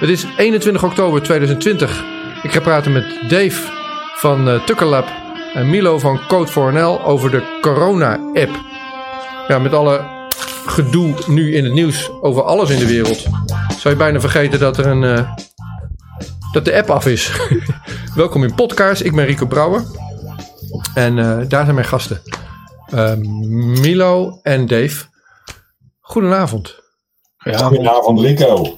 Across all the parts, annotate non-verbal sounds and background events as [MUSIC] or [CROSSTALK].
Het is 21 oktober 2020. Ik ga praten met Dave van uh, en Milo van Code4NL over de corona-app. Ja, met alle gedoe nu in het nieuws over alles in de wereld, zou je bijna vergeten dat er een uh, dat de app af is. [LAUGHS] Welkom in podcast. Ik ben Rico Brouwer en uh, daar zijn mijn gasten. Milo en Dave. Goedenavond. Goedenavond, Rico.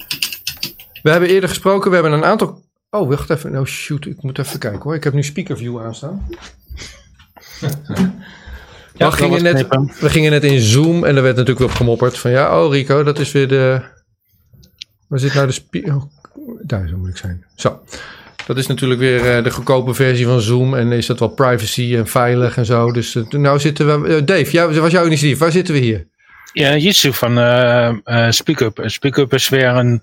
We hebben eerder gesproken, we hebben een aantal... Oh, wacht even. Oh shoot, ik moet even kijken hoor. Ik heb nu speakerview aanstaan. [LAUGHS] ja, we, gingen net, we gingen net in Zoom en er werd natuurlijk wel gemopperd van... Ja, oh Rico, dat is weer de... Waar zit nou de speaker... Oh, daar zo moet ik zijn. Zo. Dat is natuurlijk weer uh, de goedkope versie van Zoom. En is dat wel privacy en veilig en zo. Dus uh, nou zitten we... Uh, Dave, jou, was jouw initiatief. Waar zitten we hier? Ja, Jitsu van SpeakUp. SpeakUp is weer een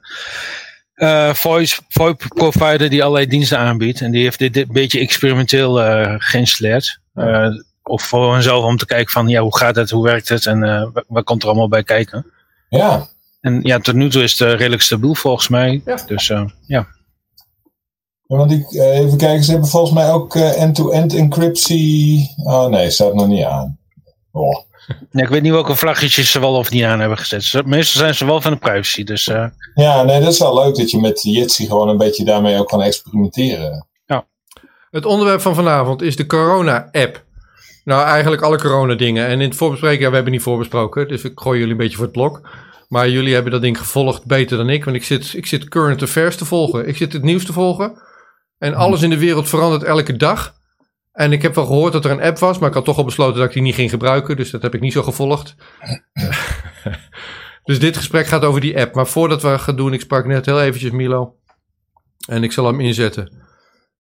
uh, voice, VoIP provider die allerlei diensten aanbiedt. En die heeft dit, een beetje experimenteel uh, geïnstalleerd. Uh, of voor henzelf om te kijken van ja, hoe gaat het, hoe werkt het en wat, wat komt er allemaal bij kijken. Ja. En ja, tot nu toe is het redelijk stabiel volgens mij. Ja. Dus ja. ja. Want ik, even kijken, ze hebben volgens mij ook end-to-end encryptie. Oh nee, staat nog niet aan. Oh. Ja, ik weet niet welke vlaggetjes ze wel of niet aan hebben gezet. Meestal zijn ze wel van de privacy. Dus, uh... Ja, nee, dat is wel leuk dat je met Jitsi gewoon een beetje daarmee ook kan experimenteren. Ja. Het onderwerp van vanavond is de corona-app. Nou, eigenlijk alle corona-dingen. En in het voorbespreken, ja, we hebben niet voorbesproken. Dus ik gooi jullie een beetje voor het blok. Maar jullie hebben dat ding gevolgd beter dan ik. Want ik zit, ik zit current affairs te volgen. Ik zit het nieuws te volgen. En alles in de wereld verandert elke dag. En ik heb wel gehoord dat er een app was, maar ik had toch al besloten dat ik die niet ging gebruiken. Dus dat heb ik niet zo gevolgd. [LAUGHS] dus dit gesprek gaat over die app. Maar voordat we gaan doen, ik sprak net heel eventjes Milo. En ik zal hem inzetten.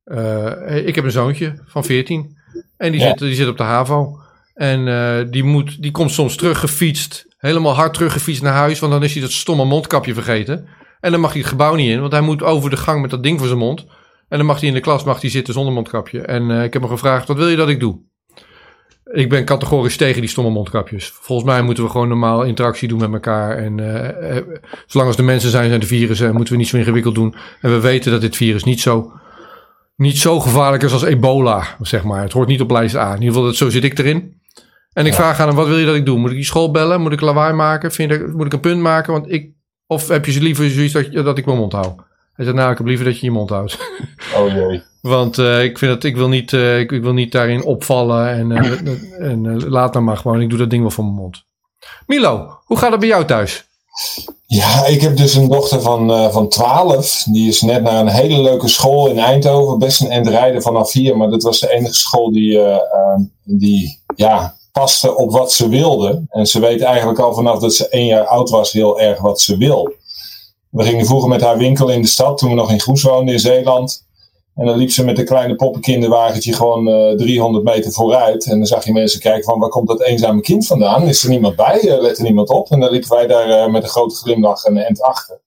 Uh, ik heb een zoontje van 14. En die, zit, die zit op de HAVO. En uh, die, moet, die komt soms teruggefietst. Helemaal hard teruggefietst naar huis. Want dan is hij dat stomme mondkapje vergeten. En dan mag hij het gebouw niet in. Want hij moet over de gang met dat ding voor zijn mond. En dan mag hij in de klas mag hij zitten zonder mondkapje. En uh, ik heb hem gevraagd, wat wil je dat ik doe? Ik ben categorisch tegen die stomme mondkapjes. Volgens mij moeten we gewoon normaal interactie doen met elkaar. En uh, uh, zolang als de mensen zijn, zijn de virussen. Moeten we niet zo ingewikkeld doen. En we weten dat dit virus niet zo, niet zo gevaarlijk is als ebola, zeg maar. Het hoort niet op lijst A. In ieder geval, dat, zo zit ik erin. En ik ja. vraag aan hem, wat wil je dat ik doe? Moet ik die school bellen? Moet ik lawaai maken? Vind ik, moet ik een punt maken? Want ik, of heb je ze liever zoiets dat, dat ik mijn mond hou? Hij zei, nou, ik heb liever dat je je mond houdt. [LAUGHS] Oh. Want uh, ik vind dat ik wil niet, uh, ik, ik, wil niet daarin opvallen en, uh, [LAUGHS] en laat maar gewoon. Ik doe dat ding wel voor mijn mond. Milo, hoe gaat het bij jou thuis? Ja, ik heb dus een dochter van, van 12. Die is net naar een hele leuke school in Eindhoven. Best een rijden vanaf hier, maar dat was de enige school die, ehm, die ja, paste op wat ze wilde. En ze weet eigenlijk al vanaf dat ze één jaar oud was heel erg wat ze wil. We gingen vroeger met haar winkel in de stad toen we nog in Goes woonden in Zeeland. En dan liep ze met een kleine poppenkinderwagentje gewoon uh, eh, 300 meter vooruit. En dan zag je mensen kijken van waar komt dat eenzame kind vandaan? Is er niemand bij? Uh, let er niemand op? En dan liepen wij daar uh, met een grote glimlach en end achter.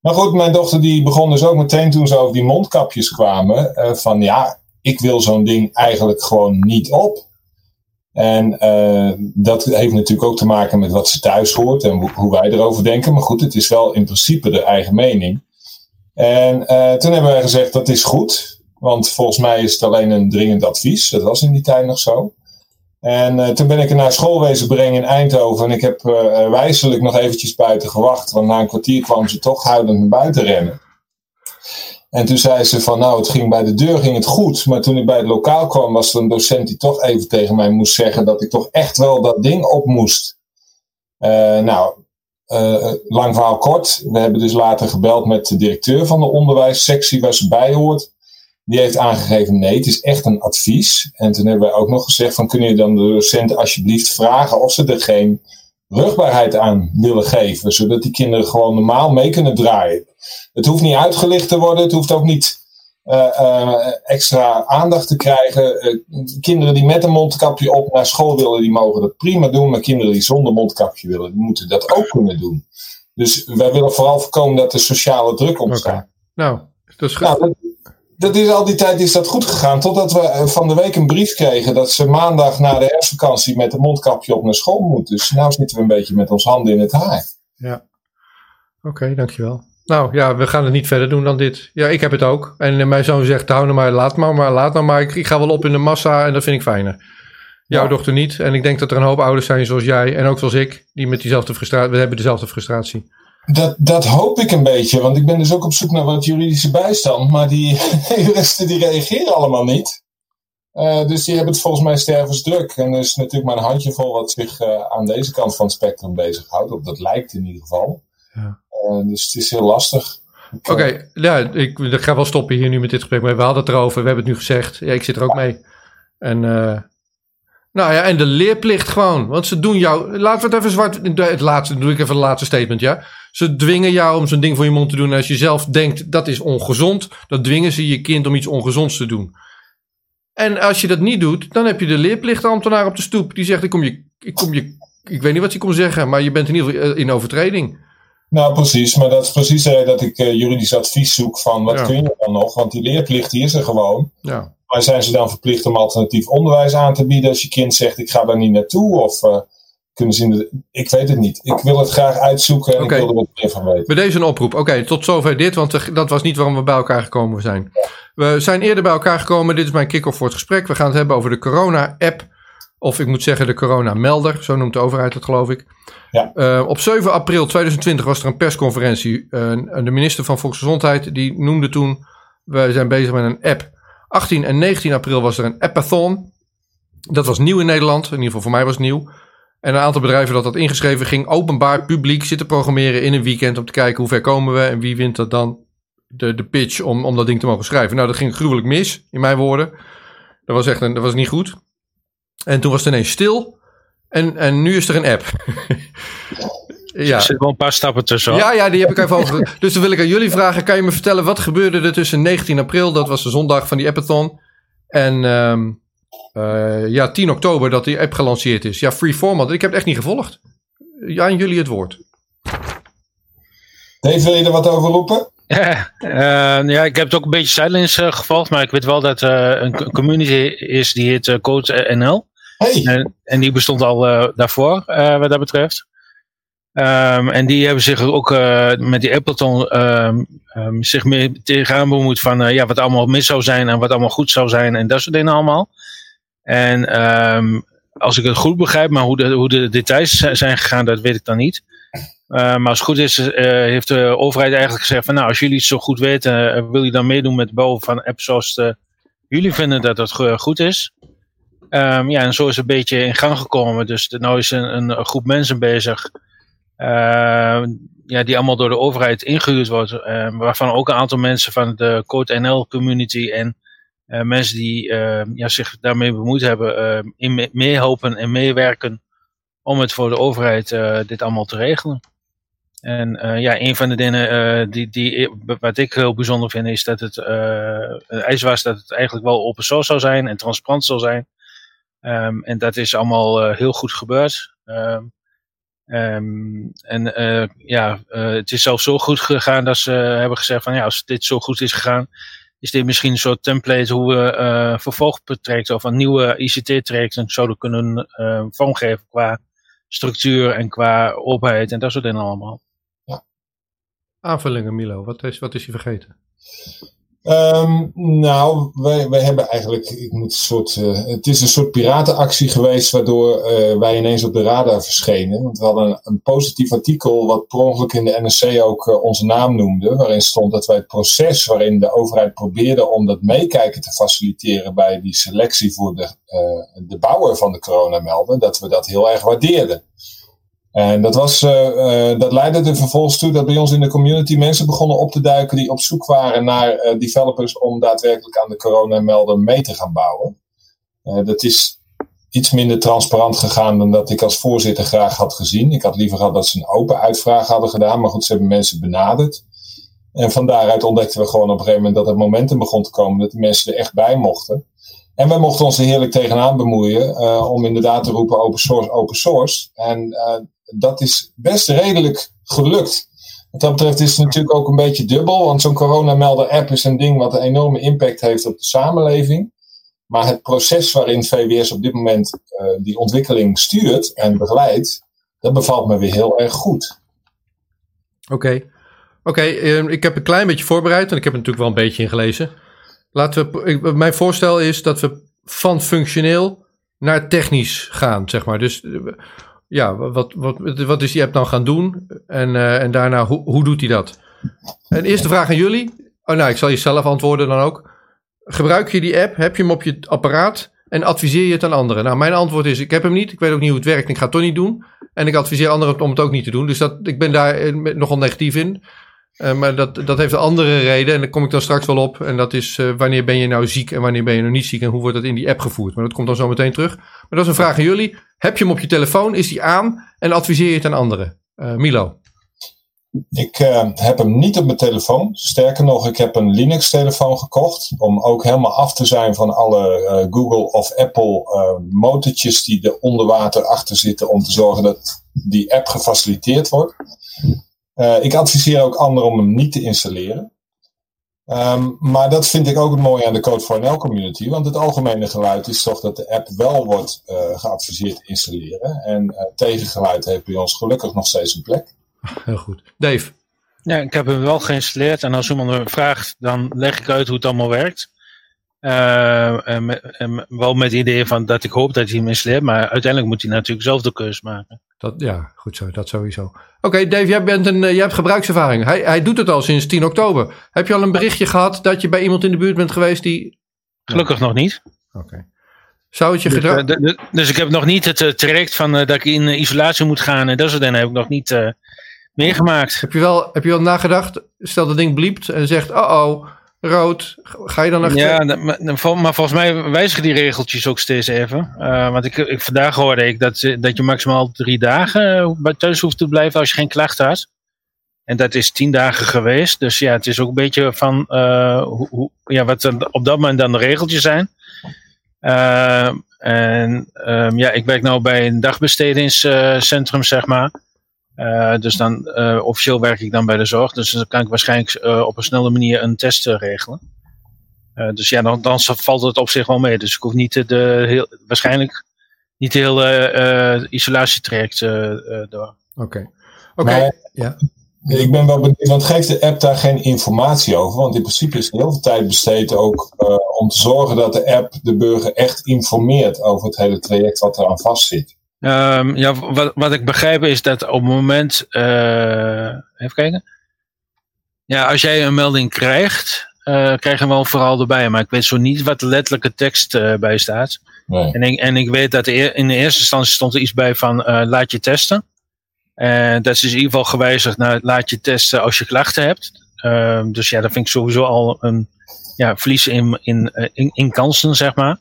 Maar goed, mijn dochter die begon dus ook meteen toen ze over die mondkapjes kwamen. van ja, ik wil zo'n ding eigenlijk gewoon niet op. En uh, dat heeft natuurlijk ook te maken met wat ze thuis hoort en hoe, wij erover denken. Maar goed, het is wel in principe de eigen mening. En uh, toen hebben wij gezegd dat is goed. Want volgens mij is het alleen een dringend advies. Dat was in die tijd nog zo. En uh, toen ben ik er naar school wezen brengen in Eindhoven. En ik heb wijzelijk nog eventjes buiten gewacht. Want na een kwartier kwam ze toch huilend naar buiten rennen. En toen zei ze van nou, het ging bij de deur ging het goed. Maar toen ik bij het lokaal kwam, was er een docent die toch even tegen mij moest zeggen dat ik toch echt wel dat ding op moest. Uh, nou, uh, lang verhaal kort. We hebben dus later gebeld met de directeur van de onderwijssectie waar ze bij hoort. Die heeft aangegeven nee, het is echt een advies. En toen hebben wij ook nog gezegd van kunnen je dan de docenten alsjeblieft vragen of ze er geen rugbaarheid aan willen geven. Zodat die kinderen gewoon normaal mee kunnen draaien. Het hoeft niet uitgelicht te worden. Het hoeft ook niet uh, uh, extra aandacht te krijgen. Uh, kinderen die met een mondkapje op naar school willen, die mogen dat prima doen. Maar kinderen die zonder mondkapje willen, die moeten dat ook kunnen doen. Dus wij willen vooral voorkomen dat er sociale druk ontstaat. Okay. Nou, dat is goed. Nou, dat, dat, is al die tijd is dat goed gegaan. Totdat we van de week een brief kregen dat ze maandag na de herfstvakantie met een mondkapje op naar school moeten. Dus nu zitten we een beetje met ons handen in het haar. Ja, oké, okay, dankjewel. Nou ja, we gaan het niet verder doen dan dit. Ja, ik heb het ook. En eh, mijn zoon zegt, hou nou maar, laat maar, maar laat nou maar. Ik, ik ga wel op in de massa en dat vind ik fijner. Jouw Ja. dochter niet. En ik denk dat er een hoop ouders zijn zoals jij en ook zoals ik, die met diezelfde frustratie, we hebben dezelfde frustratie. Dat, dat hoop ik een beetje, want ik ben dus ook op zoek naar wat juridische bijstand. Maar die [LAUGHS] juristen die reageren allemaal niet. Eh, dus die hebben het volgens mij stervensdruk. En er is natuurlijk maar een handjevol wat zich eh, aan deze kant van het spectrum bezighoudt. Of dat lijkt in ieder geval. Ja. Eh, dus het is heel lastig. Oké, ja, ik, ik ga wel stoppen hier nu met dit gesprek. Maar we hadden het erover, we hebben het nu gezegd. Ja, ik zit er ook mee. En, nou ja, en de leerplicht gewoon. Want ze doen jou, laten we het even zwart, het laatste, doe ik even het laatste statement, ja. Ze dwingen jou om zo'n ding voor je mond te doen. En als je zelf denkt, dat is ongezond, dan dwingen ze je kind om iets ongezonds te doen. En als je dat niet doet, dan heb je de leerplichtambtenaar op de stoep. Die zegt, ik kom je, ik kom je, ik weet niet wat hij komt zeggen, maar je bent in ieder geval eh, in overtreding. Nou, precies. Maar dat is precies reden dat ik eh, juridisch advies zoek van wat Ja. kun je dan nog? Want die leerplicht die is er gewoon. Ja. Maar zijn ze dan verplicht om alternatief onderwijs aan te bieden als je kind zegt ik ga daar niet naartoe? Of eh, kunnen ze in de... Ik weet het niet. Ik wil het graag uitzoeken en ik wil er wat meer van weten. Bij deze een oproep. Oké, tot zover dit, want dat was niet waarom we bij elkaar gekomen zijn. We zijn eerder bij elkaar gekomen. Dit is mijn kick-off voor het gesprek. We gaan het hebben over de corona-app. Of ik moet zeggen de corona-melder. Zo noemt de overheid het, geloof ik. Ja. Eh, op 7 april 2020 was er een persconferentie. Eh, de minister van Volksgezondheid die noemde toen... we zijn bezig met een app. 18 en 19 april was er een appathon. Dat was nieuw in Nederland. In ieder geval voor mij was het nieuw. En een aantal bedrijven dat had ingeschreven ging openbaar publiek zitten programmeren in een weekend om te kijken hoe ver komen we en wie wint dat dan de, de pitch om, om dat ding te mogen schrijven. Nou, dat ging gruwelijk mis, in mijn woorden. Dat was echt een, dat was niet goed. En toen was het ineens stil. En, en nu is er een app. [LAUGHS] ja. Er zitten wel een paar stappen tussen. hoor. Ja, ja, die heb ik even [LAUGHS] over. Dus dan wil ik aan jullie vragen. Kan je me vertellen wat gebeurde er tussen 19 april, dat was de zondag van die appathon, en ehm, eh, ja, 10 oktober dat die app gelanceerd is. Ja, free format. Ik heb het echt niet gevolgd. Ja, aan jullie het woord. Dave, wil je er wat over roepen? Ja, [LAUGHS] eh, ja, ik heb het ook een beetje zijdelings eh, gevolgd, maar ik weet wel dat er een co- community is die heet Code NL. Hey, En, en die bestond al eh, daarvoor, eh, wat dat betreft. Ehm, en die hebben zich ook eh, met die Appleton ehm, ehm, zich meer tegenaan bemoeid van eh, ja, wat allemaal mis zou zijn en wat allemaal goed zou zijn en dat soort dingen allemaal. En als ik het goed begrijp, maar hoe de, hoe de details zi- zijn gegaan, dat weet ik dan niet. Maar als het goed is, eh, heeft de overheid eigenlijk gezegd van nou, als jullie het zo goed weten, wil je dan meedoen met bouwen van apps zoals jullie vinden dat go- goed is. Ja, en zo is het een beetje in gang gekomen. Dus nou is een groep mensen bezig. Ehm, ja, die allemaal door de overheid ingehuurd wordt. ehm, waarvan ook een aantal mensen van de Code NL community en eh, mensen die ehm, ja, zich daarmee bemoeid hebben, in me- meehelpen en meewerken om het voor de overheid eh, dit allemaal te regelen. En eh, ja, een van de dingen die, die, wat ik heel bijzonder vind, is dat het eis was dat het eigenlijk wel open source zou zijn en transparant zou zijn. Ehm, en dat is allemaal heel goed gebeurd. Ehm, ehm, en eh, ja, eh, het is zelfs zo goed gegaan dat ze hebben gezegd van ja, als dit zo goed is gegaan, is dit misschien een soort template hoe we eh vervolgtrajecten of een nieuwe ICT-trajecten zouden kunnen eh, vormgeven qua structuur en qua openheid en dat soort dingen allemaal. Aanvullingen, Milo. Wat is, wat is je vergeten? Ehm, nou, wij, hebben eigenlijk, ik moet een soort, eh, het is een soort piratenactie geweest waardoor eh, wij ineens op de radar verschenen. Want we hadden een, positief artikel wat per ongeluk in de NRC ook eh, onze naam noemde, waarin stond dat wij het proces waarin de overheid probeerde om dat meekijken te faciliteren bij die selectie voor de, de bouwer van de coronamelden, dat we dat heel erg waardeerden. En dat, was, eh, eh, dat leidde er vervolgens toe dat bij ons in de community mensen begonnen op te duiken die op zoek waren naar eh, developers om daadwerkelijk aan de coronamelder mee te gaan bouwen. Dat is iets minder transparant gegaan dan dat ik als voorzitter graag had gezien. Ik had liever gehad dat ze een open uitvraag hadden gedaan, maar goed, ze hebben mensen benaderd. En van daaruit ontdekten we gewoon op een gegeven moment dat het momentum begon te komen dat die mensen er echt bij mochten. En wij mochten ons er heerlijk tegenaan bemoeien om inderdaad te roepen open source, open source. En dat is best redelijk gelukt. Wat dat betreft is het natuurlijk ook een beetje dubbel, want zo'n coronamelder-app is een ding wat een enorme impact heeft op de samenleving. Maar het proces waarin VWS op dit moment eh, die ontwikkeling stuurt en begeleidt, dat bevalt me weer heel erg goed. Oké. Oké, eh, ik heb een klein beetje voorbereid en ik heb er natuurlijk wel een beetje in gelezen. Laten we, mijn voorstel is dat we van functioneel naar technisch gaan, zeg maar. Dus eh, ja, wat, wat, wat is die app dan gaan doen? En, eh, en daarna, hoe, hoe doet hij dat? En eerste vraag aan jullie. Oh, nou, ik zal je zelf antwoorden dan ook. Gebruik je die app? Heb je hem op je apparaat? En adviseer je het aan anderen? Nou, mijn antwoord is: ik heb hem niet. Ik weet ook niet hoe het werkt. en Ik ga het toch niet doen. En ik adviseer anderen om het ook niet te doen. Dus dat, ik ben daar eh, nogal negatief in. Eh, maar dat, dat heeft een andere reden. En daar kom ik dan straks wel op. En dat is eh, wanneer ben je nou ziek en wanneer ben je nog niet ziek. En hoe wordt dat in die app gevoerd. Maar dat komt dan zo meteen terug. Maar dat is een vraag aan jullie. Heb je hem op je telefoon? Is die aan? En adviseer je het aan anderen? Eh, Milo. Ik heb hem niet op mijn telefoon. Sterker nog, ik heb een Linux-telefoon gekocht. Om ook helemaal af te zijn van alle Google of Apple motortjes die er onder water achter zitten. Om te zorgen dat die app gefaciliteerd wordt. Eh, ik adviseer ook anderen om hem niet te installeren. Ehm, maar dat vind ik ook het mooie aan de Code for NL community. Want het algemene geluid is toch dat de app wel wordt eh, geadviseerd te installeren. En eh, tegengeluid heeft bij ons gelukkig nog steeds een plek. [LAUGHS] Heel goed. Dave. Ja, ik heb hem wel geïnstalleerd. En als iemand me vraagt, dan leg ik uit hoe het allemaal werkt. Eh, en met- en wel met het idee van dat ik hoop dat hij hem installeert. Maar uiteindelijk moet hij natuurlijk zelf de keus maken. Dat, ja, goed zo. Dat sowieso. Oké, Dave, jij, bent een, eh, jij hebt gebruikservaring. Hij, hij doet het al sinds 10 oktober. Heb je al een berichtje gehad dat je bij iemand in de buurt bent geweest die... Gelukkig nog niet. Oké. Zou het je Dus, gedrag... eh, dus ik heb nog niet het eh, traject van dat ik in isolatie moet gaan. En dat soort dingen heb ik nog niet meegemaakt. Heb je, wel, heb je wel nagedacht? Stel dat ding bliept en zegt, oh oh, rood. Ga je dan achter? Ja, maar, maar volgens mij wijzigen die regeltjes ook steeds even. Eh, want ik, ik, vandaag hoorde ik dat, dat je maximaal drie dagen eh, thuis hoeft te blijven als je geen klacht had. En dat is tien dagen geweest. Dus ja, het is ook een beetje van eh, hoe, hoe, ja, wat er op dat moment dan de regeltjes zijn. En ehm, ja, ik werk nou bij een dagbestedingscentrum, zeg maar. Eh, dus dan eh, officieel werk ik dan bij de zorg. Dus dan kan ik waarschijnlijk eh, op een snelle manier een test regelen. Eh, dus ja, dan, dan valt het op zich wel mee. Dus ik hoef niet de, de heel, waarschijnlijk niet de hele eh, isolatietraject eh, eh, door. Oké. Oké, ja. Ik ben wel benieuwd, want geeft de app daar geen informatie over? Want in principe is er heel veel tijd besteed ook eh, om te zorgen dat de app de burger echt informeert over het hele traject wat eraan vastzit. Ehm, ja, wat, wat ik begrijp is dat op het moment. eh, even kijken. Ja, als jij een melding krijgt, eh krijg je hem wel vooral erbij. Maar ik weet zo niet wat de letterlijke tekst eh, bij staat. Nee. En ik, en ik weet dat in de eerste instantie stond er iets bij van eh, laat je testen. En dat is in ieder geval gewijzigd naar laat je testen als je klachten hebt. Ehm, dus ja, dat vind ik sowieso al een ja, verlies in, in, eh, in, in kansen, zeg maar.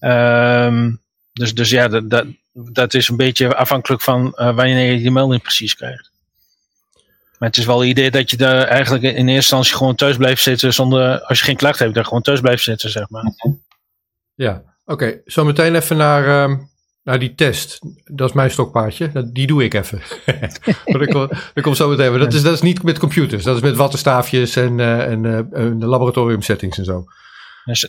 Ehm, dus, dus ja, dat, dat, dat is een beetje afhankelijk van eh, wanneer je die melding precies krijgt. Maar het is wel het idee dat je daar eigenlijk in eerste instantie gewoon thuis blijft zitten zonder, als je geen klacht hebt, dan gewoon thuis blijft zitten, zeg maar. Ja, oké. Zo meteen even naar, ehm, naar die test. Dat is mijn stokpaardje. Die doe ik even. dat, komt, dat komt zo meteen. Dat is, dat is niet met computers. Dat is met wattenstaafjes en, eh, en eh, laboratorium settings en zo.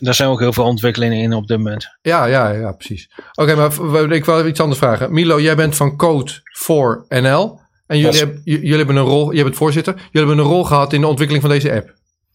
Daar zijn ook heel veel ontwikkelingen in op dit moment. Ja, ja, ja, precies. Oké, maar ik wil iets anders vragen. Milo, jij bent van Code voor NL. En jullie, Yes. hebben, j- jullie hebben een rol, jij bent voorzitter. Jullie hebben een rol gehad in de ontwikkeling van deze app.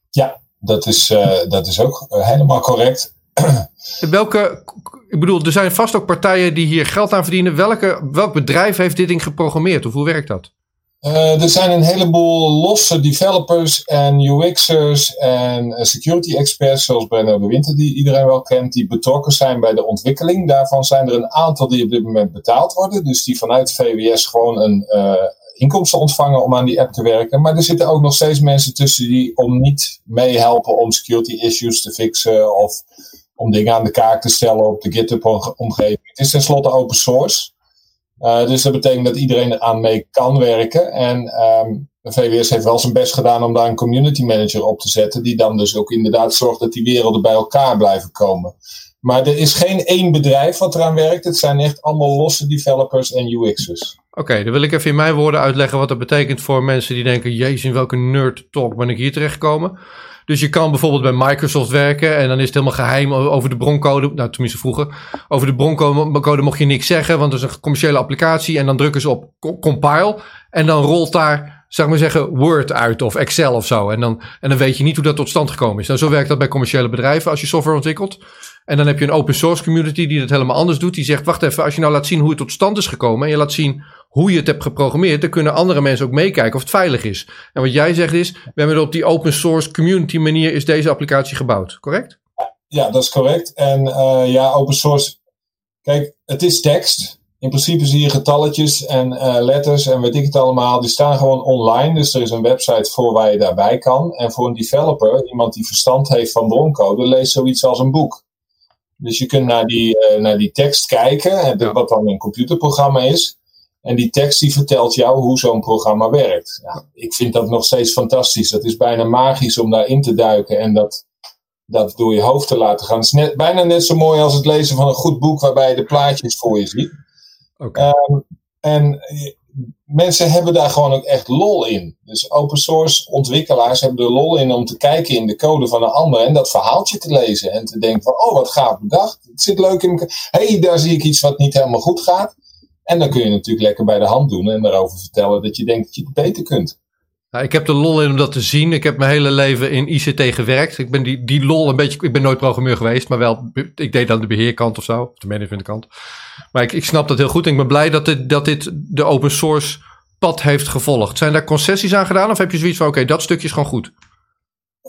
Ja, dat is, eh, dat is ook helemaal correct. [CLEARS THROAT] Welke, ik bedoel, er zijn vast ook partijen die hier geld aan verdienen. Welke, welk bedrijf heeft dit ding geprogrammeerd? Of hoe werkt dat? Eh, er zijn een heleboel losse developers en UX'ers en eh, security experts, zoals Brenno de Winter, die iedereen wel kent, die betrokken zijn bij de ontwikkeling. Daarvan zijn er een aantal die op dit moment betaald worden. Dus die vanuit VWS gewoon een eh, inkomsten ontvangen om aan die app te werken. Maar er zitten ook nog steeds mensen tussen die om niet meehelpen om security issues te fixen of om dingen aan de kaak te stellen op de GitHub-omgeving. Het is tenslotte open source. Uh, dus dat betekent dat iedereen eraan mee kan werken. En de VWS heeft wel zijn best gedaan om daar een community manager op te zetten. Die dan dus ook inderdaad zorgt dat die werelden bij elkaar blijven komen. Maar er is geen één bedrijf wat eraan werkt. Het zijn echt allemaal losse developers en UX'ers. Oké, dan wil ik even in mijn woorden uitleggen wat dat betekent voor mensen die denken: Jezus, in welke nerd talk ben ik hier terechtgekomen? Dus je kan bijvoorbeeld bij Microsoft werken en dan is het helemaal geheim over de broncode. Nou, tenminste vroeger. Over de broncode mocht je niks zeggen, want dat is een commerciële applicatie. En dan drukken ze op compile en dan rolt daar zeg maar zeggen, Word uit of Excel of zo. En dan, en dan weet je niet hoe dat tot stand gekomen is. Nou, zo werkt dat bij commerciële bedrijven als je software ontwikkelt. En dan heb je een open source community die dat helemaal anders doet. Die zegt, wacht even, als je nou laat zien hoe het tot stand is gekomen en je laat zien hoe je het hebt geprogrammeerd, dan kunnen andere mensen ook meekijken of het veilig is. En wat jij zegt is, we hebben op die open source community manier is deze applicatie gebouwd, correct? Ja, dat is correct. En uh, ja, open source, kijk, het is tekst. In principe zie je getalletjes en uh, letters en weet ik het allemaal. Die staan gewoon online. Dus er is een website voor waar je daarbij kan. En voor een developer, iemand die verstand heeft van broncode, leest zoiets als een boek. Dus je kunt naar die, uh, naar die tekst kijken, wat dan een computerprogramma is. En die tekst die vertelt jou hoe zo'n programma werkt. Ja, ik vind dat nog steeds fantastisch. Dat is bijna magisch om daarin te duiken en dat, dat door je hoofd te laten gaan. Het is net, bijna net zo mooi als het lezen van een goed boek waarbij je de plaatjes voor je ziet. Okay. Um, en mensen hebben daar gewoon ook echt lol in. Dus open source ontwikkelaars hebben er lol in om te kijken in de code van een ander en dat verhaaltje te lezen. En te denken van, oh wat gaaf bedacht. Het zit leuk in elkaar. Hé, hey, daar zie ik iets wat niet helemaal goed gaat. En dan kun je natuurlijk lekker bij de hand doen en daarover vertellen dat je denkt dat je het beter kunt. Ik heb er lol in om dat te zien. Ik heb mijn hele leven in ICT gewerkt. Ik ben die, die lol een beetje. Ik ben nooit programmeur geweest, maar wel. Ik deed dan de beheerkant of zo, of de managementkant. Maar ik, ik snap dat heel goed. En ik ben blij dat dit, dat dit de open source pad heeft gevolgd. Zijn daar concessies aan gedaan? Of heb je zoiets van: oké, dat stukje is gewoon goed?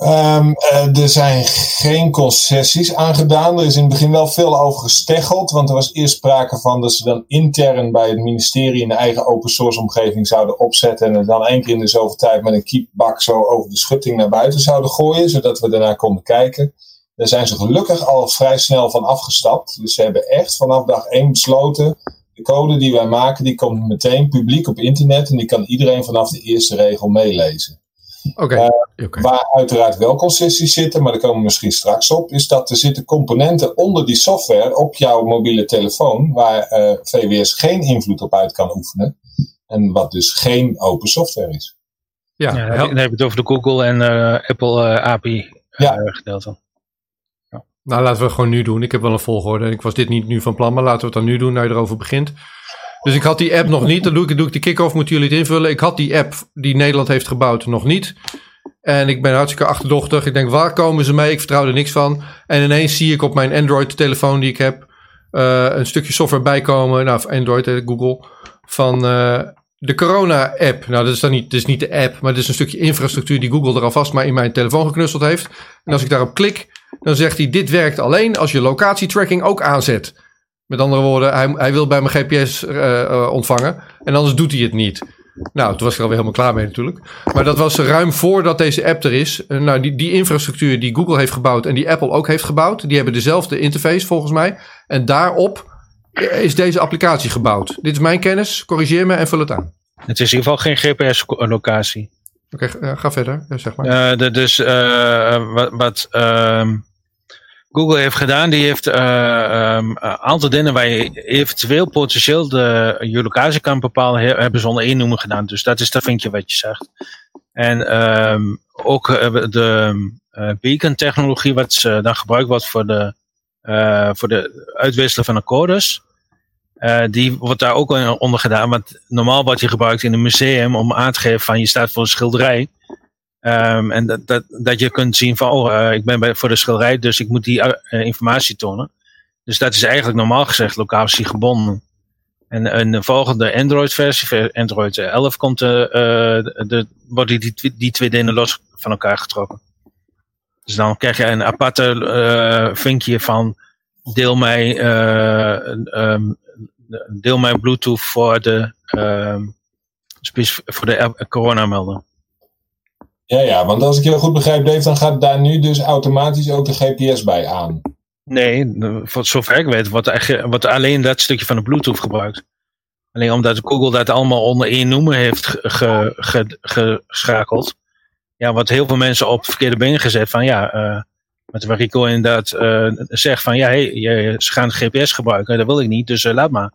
Um, uh, er zijn geen concessies aangedaan. Er is in het begin wel veel over gesteggeld. Want er was eerst sprake van dat ze dan intern bij het ministerie een eigen open source omgeving zouden opzetten. En er dan één keer in de zoveel tijd met een kiepbak zo over de schutting naar buiten zouden gooien. Zodat we daarna konden kijken. Daar zijn ze gelukkig al vrij snel van afgestapt. Dus ze hebben echt vanaf dag één besloten. De code die wij maken, die komt meteen publiek op internet. En die kan iedereen vanaf de eerste regel meelezen. Okay. Uh, okay. Waar uiteraard wel concessies zitten, maar daar komen we misschien straks op, is dat er zitten componenten onder die software op jouw mobiele telefoon waar uh, VWS geen invloed op uit kan oefenen. En wat dus geen open software is. Ja, ja dan heb je het over de Google en uh, Apple API ja. gedeelte. Ja. Nou, laten we het gewoon nu doen. Ik heb wel een volgorde. Ik was dit niet nu van plan, maar laten we het dan nu doen, nou je erover begint. Dus ik had die app nog niet. Dan doe ik, doe ik de kick-off, moeten jullie het invullen. Ik had die app die Nederland heeft gebouwd nog niet. En ik ben hartstikke achterdochtig. Ik denk, waar komen ze mee? Ik vertrouw er niks van. En ineens zie ik op mijn Android-telefoon die ik heb... Uh, een stukje software bijkomen. Nou, Android, Google. Van uh, de corona-app. Nou, dat is dan niet, dat is niet de app, maar dat is een stukje infrastructuur die Google er alvast maar in mijn telefoon geknutseld heeft. En als ik daarop klik, dan zegt hij: Dit werkt alleen als je locatietracking ook aanzet. Met andere woorden, hij, hij wil bij mijn GPS uh, uh, ontvangen. En anders doet hij het niet. Nou, toen was ik er alweer helemaal klaar mee natuurlijk. Maar dat was ruim voordat deze app er is. Uh, nou, die, die infrastructuur die Google heeft gebouwd en die Apple ook heeft gebouwd. Die hebben dezelfde interface volgens mij. En daarop is deze applicatie gebouwd. Dit is mijn kennis. Corrigeer me en vul het aan. Het is in ieder geval geen GPS-locatie. Oké, okay, ga verder. zeg maar. De, dus wat... wat Google heeft gedaan, die heeft uh, um, een aantal dingen waar je eventueel potentieel de, je locatie kan bepalen, hebben zonder innoemen gedaan. Dus dat is dat vinkje wat je zegt. En um, ook de uh, beacon technologie, wat uh, dan gebruikt wordt voor de, voor de uitwisselen van de codes. die wordt daar ook onder gedaan. Want normaal wordt je gebruikt in een museum om aan te geven van je staat voor een schilderij. Um, en dat, dat, dat je kunt zien van, oh, uh, ik ben bij, voor de schilderij, dus ik moet die uh, informatie tonen. Dus dat is eigenlijk normaal gezegd locatie gebonden. En, en de volgende Android-versie, Android 11, komt, uh, de, worden die, die twee dingen los van elkaar getrokken. Dus dan krijg je een aparte vinkje van deel mij, um, deel mijn Bluetooth voor de, voor de coronamelder. Ja, ja, want als ik heel goed begrijp, Dave, dan gaat daar nu dus automatisch ook de GPS bij aan. Nee, voor zover ik weet, wordt, wordt alleen dat stukje van de Bluetooth gebruikt. Alleen omdat Google dat allemaal onder één noemer heeft ge, ge, geschakeld. Ja, wat heel veel mensen op verkeerde benen gezet van ja, uh, met waar Rico inderdaad uh, zegt van ja, hey, je, ze gaan GPS gebruiken, dat wil ik niet, dus uh, laat maar.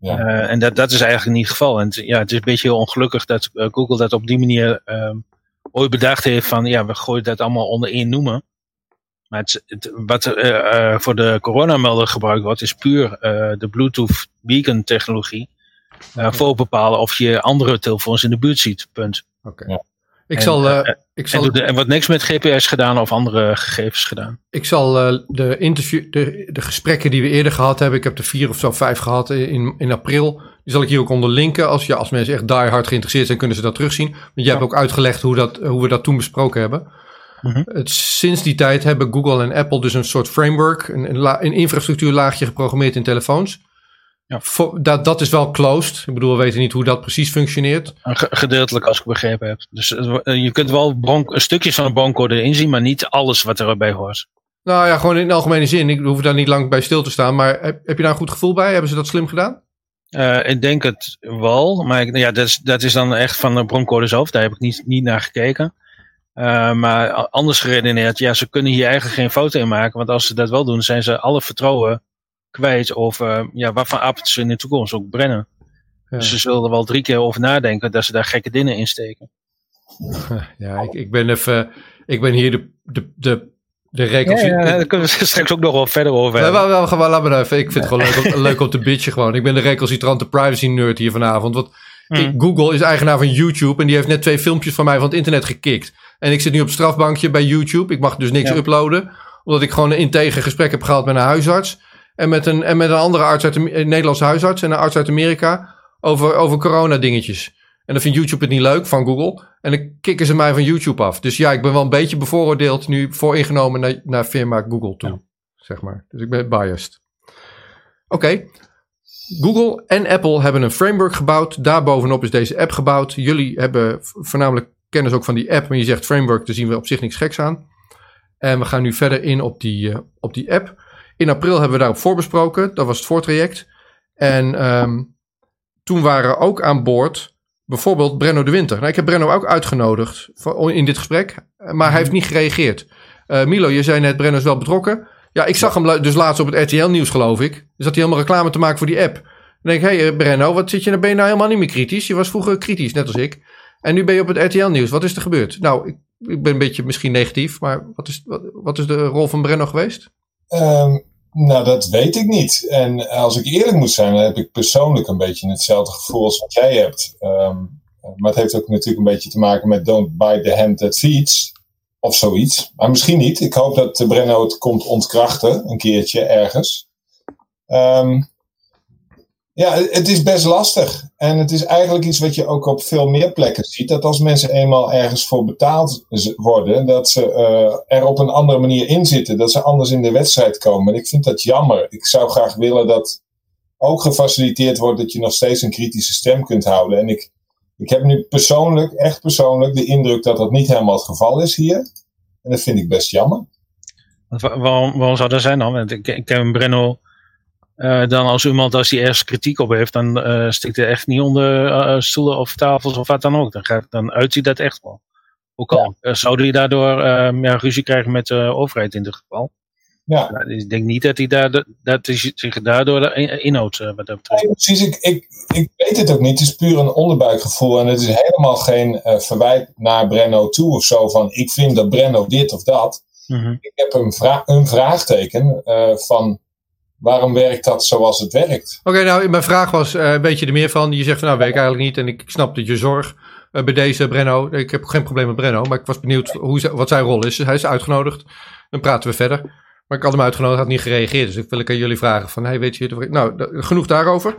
Ja. en dat, dat is eigenlijk niet het geval. En ja, het is een beetje heel ongelukkig dat Google dat op die manier ehm, ooit bedacht heeft van ja, we gooien dat allemaal onder één noemen. Maar het, het, wat uh, uh, voor de coronamelder gebruikt wordt, is puur uh, de Bluetooth beacon technologie. uh, voor bepalen of je andere telefoons in de buurt ziet. Punt. Oké. Ja. Ik en, zal, uh, ik zal en, en, wordt niks met GPS gedaan of andere gegevens gedaan. Ik zal uh, de, interview, de, de gesprekken die we eerder gehad hebben, ik heb er vier of zo vijf gehad in, in april. Die zal ik hier ook onder linken. Als, ja, als mensen echt die hard geïnteresseerd zijn, kunnen ze dat terugzien. Want jij ja. hebt ook uitgelegd hoe, dat, hoe we dat toen besproken hebben. Mm -hmm. het, sinds die tijd hebben Google en Apple dus een soort framework, een, een, la, een infrastructuurlaagje geprogrammeerd in telefoons. Ja. dat, dat is wel closed. Ik bedoel, we weten niet hoe dat precies functioneert. Gedeeltelijk, als ik begrepen heb. Dus uh, je kunt wel bron, stukjes van een broncode erin zien, maar niet alles wat erbij hoort. Nou ja, gewoon in de algemene zin. Ik hoef daar niet lang bij stil te staan. Maar heb, heb je daar een goed gevoel bij? Hebben ze dat slim gedaan? Uh, ik denk het wel. Maar ik, ja, dat, is, dat is dan echt van de broncode zelf. Daar heb ik niet, niet naar gekeken. Uh, maar anders geredeneerd, ja, ze kunnen hier eigenlijk geen foto in maken. Want als ze dat wel doen, zijn ze alle vertrouwen kwijt over ja, wat voor app ze in de toekomst ook brennen. Ja. Dus ze zullen er wel drie keer over nadenken dat ze daar gekke dingen in steken. [LAUGHS] Ja, ik, ik ben even. Ik ben hier de, de, de, de recalcitrante. Ja, ja, daar kunnen we [LAUGHS] straks ook nog wel verder over hebben. Wel, wel, wel, laat me even. Ik vind het gewoon leuk, om, [LAUGHS] leuk om te bitchen gewoon. Ik ben de recalcitrante privacy nerd hier vanavond. Want mm. Google is eigenaar van YouTube en die heeft net twee filmpjes van mij van het internet gekikt. En ik zit nu op strafbankje bij YouTube. Ik mag dus niks ja. uploaden. Omdat ik gewoon een integer gesprek heb gehad met een huisarts. En met een, en met een andere arts uit de een Nederlandse huisarts en een arts uit Amerika. Over, over corona dingetjes. En dan vindt YouTube het niet leuk van Google. En dan kicken ze mij van YouTube af. Dus ja, ik ben wel een beetje bevooroordeeld nu vooringenomen naar, naar firma Google toe. Ja. Zeg maar. Dus ik ben biased. Oké. Okay. Google en Apple hebben een framework gebouwd. Daarbovenop is deze app gebouwd. Jullie hebben voornamelijk kennis ook van die app. Maar je zegt framework, daar zien we op zich niks geks aan. En we gaan nu verder in op die, uh, op die app. In april hebben we daarop voorbesproken. Dat was het voortraject. En um, toen waren ook aan boord bijvoorbeeld Brenno de Winter. Nou, ik heb Brenno ook uitgenodigd voor, in dit gesprek. Maar hij heeft niet gereageerd. Uh, Milo, je zei net, Brenno is wel betrokken. Ja, ik zag hem dus laatst op het RTL-nieuws, geloof ik. Dus dat hij helemaal reclame te maken voor die app. Dan denk ik, hé hey, Brenno, wat zit je, ben je nou helemaal niet meer kritisch? Je was vroeger kritisch, net als ik. En nu ben je op het RTL-nieuws. Wat is er gebeurd? Nou, ik, ik, ben een beetje misschien negatief, maar wat is, wat, wat is de rol van Brenno geweest? Um, nou, dat weet ik niet. En als ik eerlijk moet zijn, dan heb ik persoonlijk een beetje hetzelfde gevoel als wat jij hebt. Um, maar het heeft ook natuurlijk een beetje te maken met don't buy the hand that feeds. Of zoiets. Maar misschien niet. Ik hoop dat Brenno het komt ontkrachten, een keertje ergens. Um, ja, het is best lastig. En het is eigenlijk iets wat je ook op veel meer plekken ziet. Dat als mensen eenmaal ergens voor betaald worden, dat ze uh, er op een andere manier in zitten. Dat ze anders in de wedstrijd komen. En ik vind dat jammer. Ik zou graag willen dat ook gefaciliteerd wordt dat je nog steeds een kritische stem kunt houden. En ik, ik heb nu persoonlijk, echt persoonlijk, de indruk dat dat niet helemaal het geval is hier. En dat vind ik best jammer. Waarom, waarom zou dat zijn dan? Want ik, ik ken Brenno uh, dan als iemand als die ergens kritiek op heeft, dan uh, stikt hij echt niet onder uh, stoelen of tafels of wat dan ook. Dan, gaat, dan uit hij dat echt wel. Ook al ja. zou hij daardoor ja, ruzie krijgen met de overheid in dit geval. Ja. Nou, ik denk niet dat hij, daar, dat hij zich daardoor inhoudt. wat dat betreft. Nee, precies, ik, ik, ik weet het ook niet. Het is puur een onderbuikgevoel. En het is helemaal geen verwijt naar Brenno toe of zo van ik vind dat Brenno dit of dat. Mm -hmm. Ik heb een, vra een vraagteken van waarom werkt dat zoals het werkt? Oké, nou, mijn vraag was uh, een beetje er meer van. Je zegt van, nou, weet ik eigenlijk niet. En ik, snap dat je zorg uh, bij deze Brenno. Ik heb geen probleem met Brenno, maar ik was benieuwd hoe, wat zijn rol is. Hij is uitgenodigd. Dan praten we verder. Maar ik had hem uitgenodigd, had niet gereageerd. Dus ik wil ik aan jullie vragen van, hey, weet je, nou, genoeg daarover.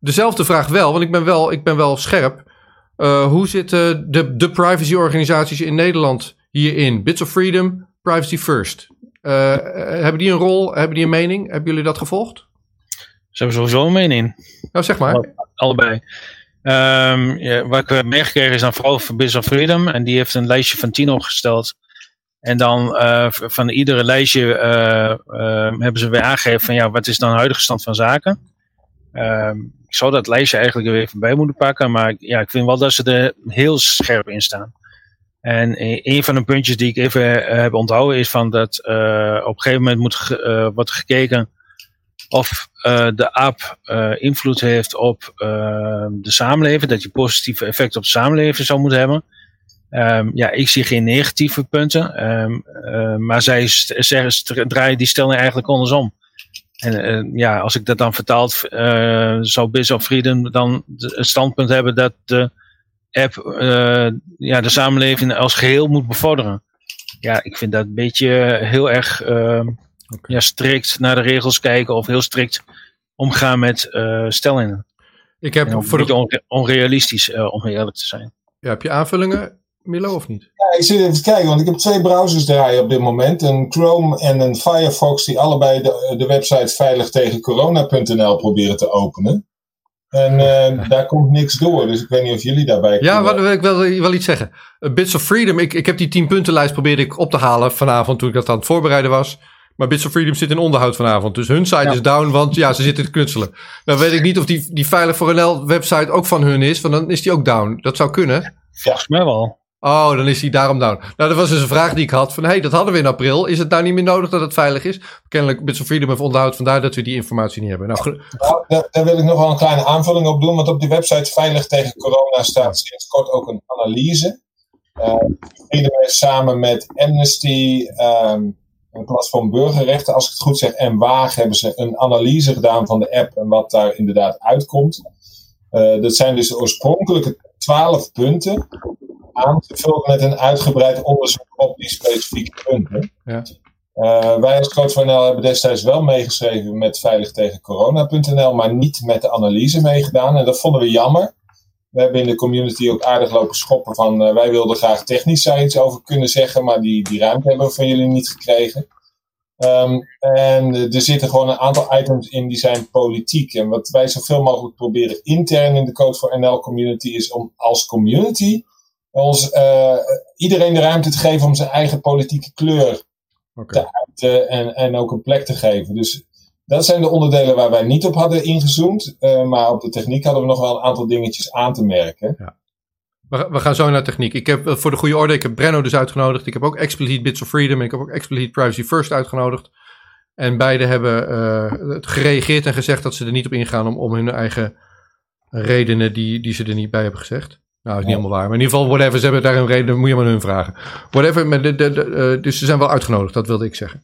Dezelfde vraag wel, want ik ben wel, ik ben wel scherp. Uh, hoe zitten de, de privacy-organisaties in Nederland hierin? Bits of Freedom, Privacy First. Uh, hebben die een rol? Hebben die een mening? Hebben jullie dat gevolgd? Ze hebben sowieso een mening. Nou, zeg maar. allebei. Um, ja, wat ik heb meegekregen is dan vooral van Business of Freedom. En die heeft een lijstje van tien opgesteld. En dan uh, van iedere lijstje uh, hebben ze weer aangegeven van ja, wat is dan de huidige stand van zaken. Um, ik zou dat lijstje eigenlijk weer even bij moeten pakken. Maar ja, ik vind wel dat ze er heel scherp in staan. En een van de puntjes die ik even eh, heb onthouden is van dat uh, op een gegeven moment moet uh, wordt gekeken of de app invloed heeft op de samenleving, dat je positieve effect op de samenleving zou moeten hebben. Um, ja, ik zie geen negatieve punten, um, maar zij zeggen, draaien die stelling eigenlijk andersom. En eh, ja, als ik dat dan vertaald, uh, zou Biz of Freedom dan het standpunt hebben dat app uh, ja, de samenleving als geheel moet bevorderen. Ja, ik vind dat een beetje heel erg okay. ja, strikt naar de regels kijken of heel strikt omgaan met stellingen. Ik heb voor een beetje onrealistisch, om eerlijk te zijn. Ja, heb je aanvullingen, Milo, of niet? Ja, ik zit even te kijken, want ik heb twee browsers draaien op dit moment. Een Chrome en een Firefox die allebei de, de website veilig tegen corona.nl proberen te openen. En uh, daar komt niks door, dus ik weet niet of jullie daarbij Ja, wat wil ik wel, wel iets zeggen. Bits of Freedom, ik, ik heb die 10 puntenlijst probeerde ik op te halen vanavond toen ik dat aan het voorbereiden was. Maar Bits of Freedom zit in onderhoud vanavond. Dus hun site is down, want ja, ze zitten te knutselen. Dan weet ik niet of die, die Veilig voor NL website ook van hun is, want dan is die ook down. Dat zou kunnen. Volgens mij wel. Oh, dan is hij daarom down. Nou, dat was dus een vraag die ik had. Van, hey, dat hadden we in april. Is het nou niet meer nodig dat het veilig is? Kennelijk Bits of Freedom heeft onderhoud. Vandaar dat we die informatie niet hebben. Nou, daar, wil ik nog wel een kleine aanvulling op doen. Want op die website Veilig tegen Corona staat sinds kort ook een analyse. Uh, Freedom heeft samen met Amnesty... Um, een platform burgerrechten, als ik het goed zeg, en Waag hebben ze een analyse gedaan van de app en wat daar inderdaad uitkomt. Uh, dat zijn dus oorspronkelijke twaalf punten aangevuld met een uitgebreid onderzoek op die specifieke punten. Ja. Uh, wij als Code NL hebben destijds wel meegeschreven met veilig tegen corona.nl, maar niet met de analyse meegedaan. En dat vonden we jammer. We hebben in de community ook aardig lopen schoppen van uh, wij wilden graag technisch daar iets over kunnen zeggen, maar die, die ruimte hebben we van jullie niet gekregen. Um, en er zitten gewoon een aantal items in die zijn politiek. En wat wij zoveel mogelijk proberen intern in de Code voor NL community is om als community ons uh, iedereen de ruimte te geven om zijn eigen politieke kleur okay. te uiten en, en ook een plek te geven. Dus dat zijn de onderdelen waar wij niet op hadden ingezoomd. Uh, maar op de techniek hadden we nog wel een aantal dingetjes aan te merken. Ja. We, we gaan zo naar techniek. Ik heb voor de goede orde, ik heb Brenno dus uitgenodigd. Ik heb ook expliciet Bits of Freedom. Ik heb ook expliciet Privacy First uitgenodigd. En beide hebben uh, gereageerd en gezegd dat ze er niet op ingaan om, om hun eigen redenen die, die ze er niet bij hebben gezegd. Nou, is niet helemaal waar. Maar in ieder geval, whatever, ze hebben daar een reden, moet je maar hun vragen. Whatever, maar de, de, de, uh, dus ze zijn wel uitgenodigd, dat wilde ik zeggen.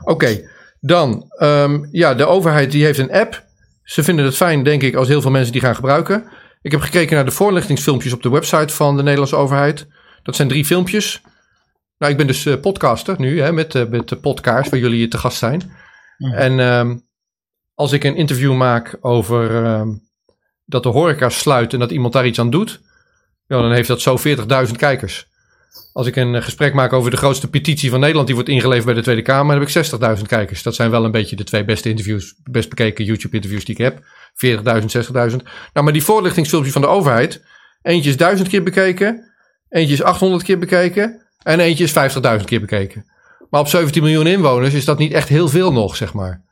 Oké, okay, dan, um, ja, de overheid die heeft een app. Ze vinden het fijn, denk ik, als heel veel mensen die gaan gebruiken. Ik heb gekeken naar de voorlichtingsfilmpjes op de website van de Nederlandse overheid. Dat zijn drie filmpjes. Nou, ik ben dus uh, podcaster nu, hè, met, uh, met de podcast waar jullie te gast zijn. Mm. En um, als ik een interview maak over um, dat de horeca sluit en dat iemand daar iets aan doet, ja, dan heeft dat zo 40.000 kijkers. Als ik een eh, gesprek maak over de grootste petitie van Nederland, die wordt ingeleverd bij de Tweede Kamer, dan heb ik 60.000 kijkers. Dat zijn wel een beetje de twee beste interviews, best bekeken YouTube-interviews die ik heb. 40.000, 60.000. Nou, maar die voorlichtingsfilmpjes van de overheid, eentje is 1000 keer bekeken, eentje is 800 keer bekeken en eentje is 50.000 keer bekeken. Maar op 17 miljoen inwoners is dat niet echt heel veel nog, zeg maar.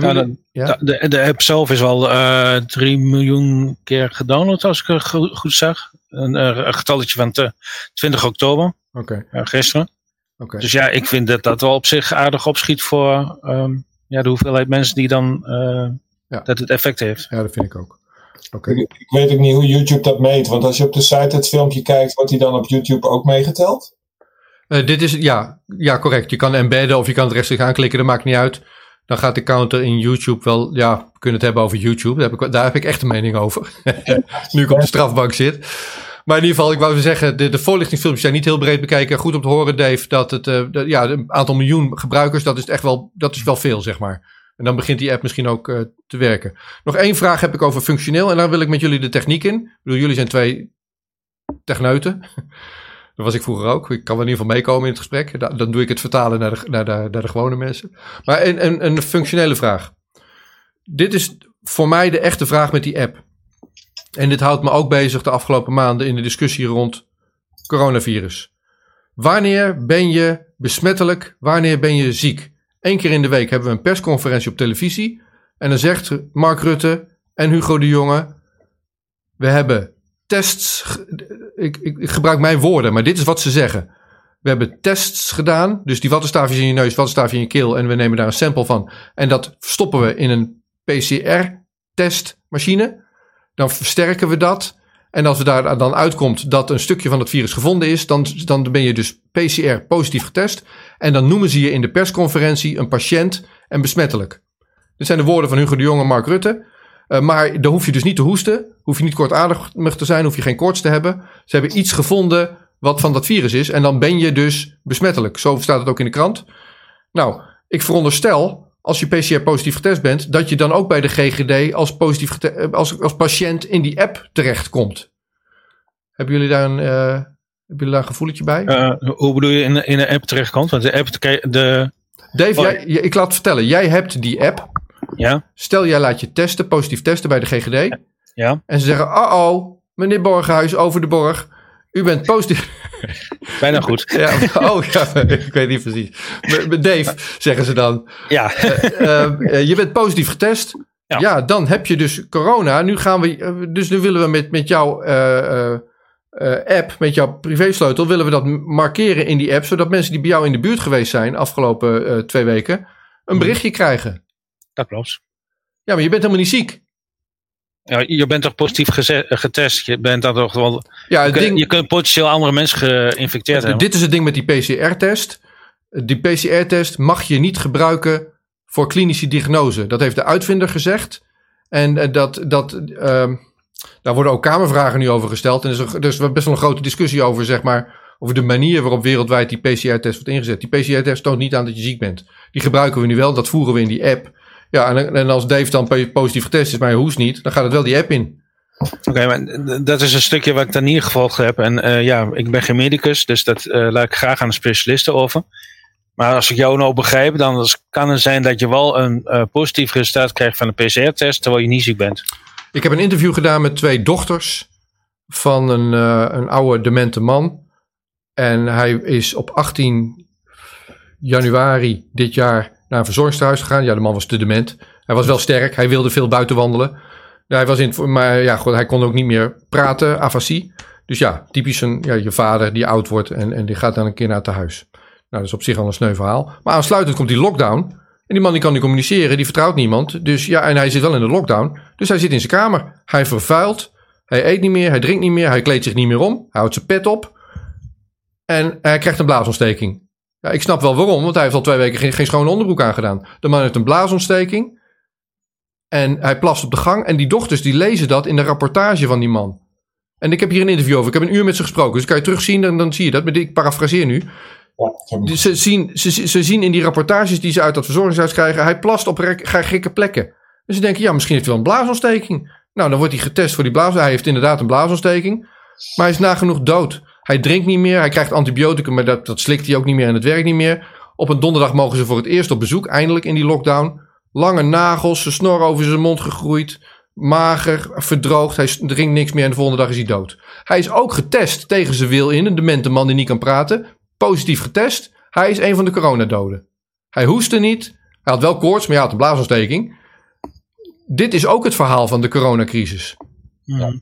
De, ja? de, de, app zelf is al uh, eh, 3 miljoen keer gedownload, als ik het goed, goed zag. Een, uh, een getalletje van 20 oktober. Okay. Uh, gisteren. Okay. Dus ja, ik vind dat dat wel op zich aardig opschiet voor um, ja, de hoeveelheid mensen die dan ja. dat het effect heeft. Ja, dat vind ik ook. Okay. Ik, ik, weet ook niet hoe YouTube dat meet, want als je op de site het filmpje kijkt, wordt die dan op YouTube ook meegeteld? dit is, ja, ja, correct. Je kan embedden of je kan het rechtstreeks aanklikken, dat maakt niet uit dan gaat de counter in YouTube wel, ja, we kunnen het hebben over YouTube. Daar heb ik, daar heb ik echt een mening over. [LAUGHS] nu ik op de strafbank zit. Maar in ieder geval, ik wou zeggen, de, de voorlichtingsfilmpjes zijn niet heel breed bekijken. Goed om te horen, Dave, dat het, uh, ja, een aantal miljoen gebruikers, dat is echt wel, dat is wel veel, zeg maar. En dan begint die app misschien ook uh, te werken. Nog één vraag heb ik over functioneel. En dan wil ik met jullie de techniek in. Ik bedoel, jullie zijn twee techneuten. Dat was ik vroeger ook. Ik kan wel in ieder geval meekomen in het gesprek. Dan doe ik het vertalen naar de, naar de, naar de gewone mensen. Maar een, een, een functionele vraag. Dit is voor mij de echte vraag met die app. En dit houdt me ook bezig de afgelopen maanden in de discussie rond coronavirus. Wanneer ben je besmettelijk? Wanneer ben je ziek? Eén keer in de week hebben we een persconferentie op televisie. En dan zegt Mark Rutte en Hugo de Jonge: We hebben tests. Ik, ik, ik, gebruik mijn woorden, maar dit is wat ze zeggen. We hebben tests gedaan. Dus die wattenstaafjes in je neus, wattenstaafje in je keel. En we nemen daar een sample van. En dat stoppen we in een PCR-testmachine. Dan versterken we dat. En als er daar dan uitkomt dat een stukje van het virus gevonden is, dan, dan ben je dus PCR positief getest. En dan noemen ze je in de persconferentie een patiënt en besmettelijk. Dit zijn de woorden van Hugo de Jonge en Mark Rutte. Uh, maar dan hoef je dus niet te hoesten. Hoef je niet kortademig te zijn. Hoef je geen koorts te hebben. Ze hebben iets gevonden wat van dat virus is. En dan ben je dus besmettelijk. Zo staat het ook in de krant. Nou, ik veronderstel, als je PCR positief getest bent, dat je dan ook bij de GGD als, positief als, als patiënt in die app terechtkomt. Hebben jullie daar een, uh, hebben jullie daar een gevoeletje bij? Uh, hoe bedoel je in, in een app terechtkomt? Want de app, de... Dave, oh. jij, ik laat het vertellen. Jij hebt die app. Ja. Stel, jij laat je testen, positief testen bij de GGD. Ja. En ze zeggen, oh oh, meneer Borghuis, over de borg. U bent positief. [LAUGHS] Bijna goed. [LAUGHS] Ja, oh ja, [LAUGHS] ik weet niet precies. Dave, zeggen ze dan. Ja. Uh, uh, je bent positief getest. Ja. ja. dan heb je dus corona. Nu gaan we, dus nu willen we met, met jouw uh, app, met jouw privésleutel, willen we dat markeren in die app, zodat mensen die bij jou in de buurt geweest zijn afgelopen twee weken, een mhm. berichtje krijgen. Dat klopt. Ja, maar je bent helemaal niet ziek. Ja, je bent toch positief getest? Je bent dan toch wel. Ja, je, ding, je kunt potentieel andere mensen geïnfecteerd hebben. Dit is het ding met die PCR-test. Die PCR-test mag je niet gebruiken voor klinische diagnose. Dat heeft de uitvinder gezegd. En dat, dat, uh, daar worden ook kamervragen nu over gesteld. En er is, er is best wel een grote discussie over, zeg maar, over de manier waarop wereldwijd die PCR-test wordt ingezet. Die PCR-test toont niet aan dat je ziek bent. Die gebruiken we nu wel, dat voeren we in die app. Ja, en, en als Dave dan positief getest is, maar je hoest niet, dan gaat het wel die app in. Oké, maar dat is een stukje wat ik dan niet gevolgd heb. En uh, ja, ik ben geen medicus, dus dat uh, laat ik graag aan de specialisten over. Maar als ik jou nou begrijp, dan kan het zijn dat je wel een uh, positief resultaat krijgt van een PCR-test, terwijl je niet ziek bent. Ik heb een interview gedaan met twee dochters van een, een oude demente man. En hij is op 18 januari dit jaar naar een verzorgingstehuis gegaan. Ja, de man was te dement. Hij was wel sterk. Hij wilde veel buiten wandelen. hij was in, maar ja, goed, hij kon ook niet meer praten, afasie. Dus ja, typisch een, ja, je vader die oud wordt en, en die gaat dan een keer naar het huis. Nou, dat is op zich al een sneu verhaal. Maar aansluitend komt die lockdown. En die man die kan niet communiceren, die vertrouwt niemand. Dus ja, en hij zit wel in de lockdown. Dus hij zit in zijn kamer. Hij vervuilt. Hij eet niet meer, hij drinkt niet meer, hij kleedt zich niet meer om. Hij houdt zijn pet op. En hij krijgt een blaasontsteking. Ja, ik snap wel waarom, want hij heeft al twee weken geen, geen schone onderbroek aangedaan. De man heeft een blaasontsteking. En hij plast op de gang. En die dochters die lezen dat in de rapportage van die man. En ik heb hier een interview over. Ik heb een uur met ze gesproken. Dus kan je terugzien, dan, dan zie je dat. Maar ik parafraseer nu. Ja, ze, zien, ze, ze zien in die rapportages die ze uit dat verzorgingshuis krijgen. Hij plast op gekke plekken. Dus ze denken, ja, misschien heeft hij wel een blaasontsteking. Nou, dan wordt hij getest voor die blaas. Hij heeft inderdaad een blaasontsteking. Maar hij is nagenoeg dood. Hij drinkt niet meer. Hij krijgt antibioticum, maar dat, dat slikt hij ook niet meer en het werkt niet meer. Op een donderdag mogen ze voor het eerst op bezoek, eindelijk in die lockdown. Lange nagels, zijn snor over zijn mond gegroeid. Mager, verdroogd. Hij drinkt niks meer en de volgende dag is hij dood. Hij is ook getest tegen zijn wil in. Een demente man die niet kan praten. Positief getest. Hij is een van de coronadoden. Hij hoestte niet. Hij had wel koorts, maar hij had een blaasontsteking. Dit is ook het verhaal van de coronacrisis. Ja.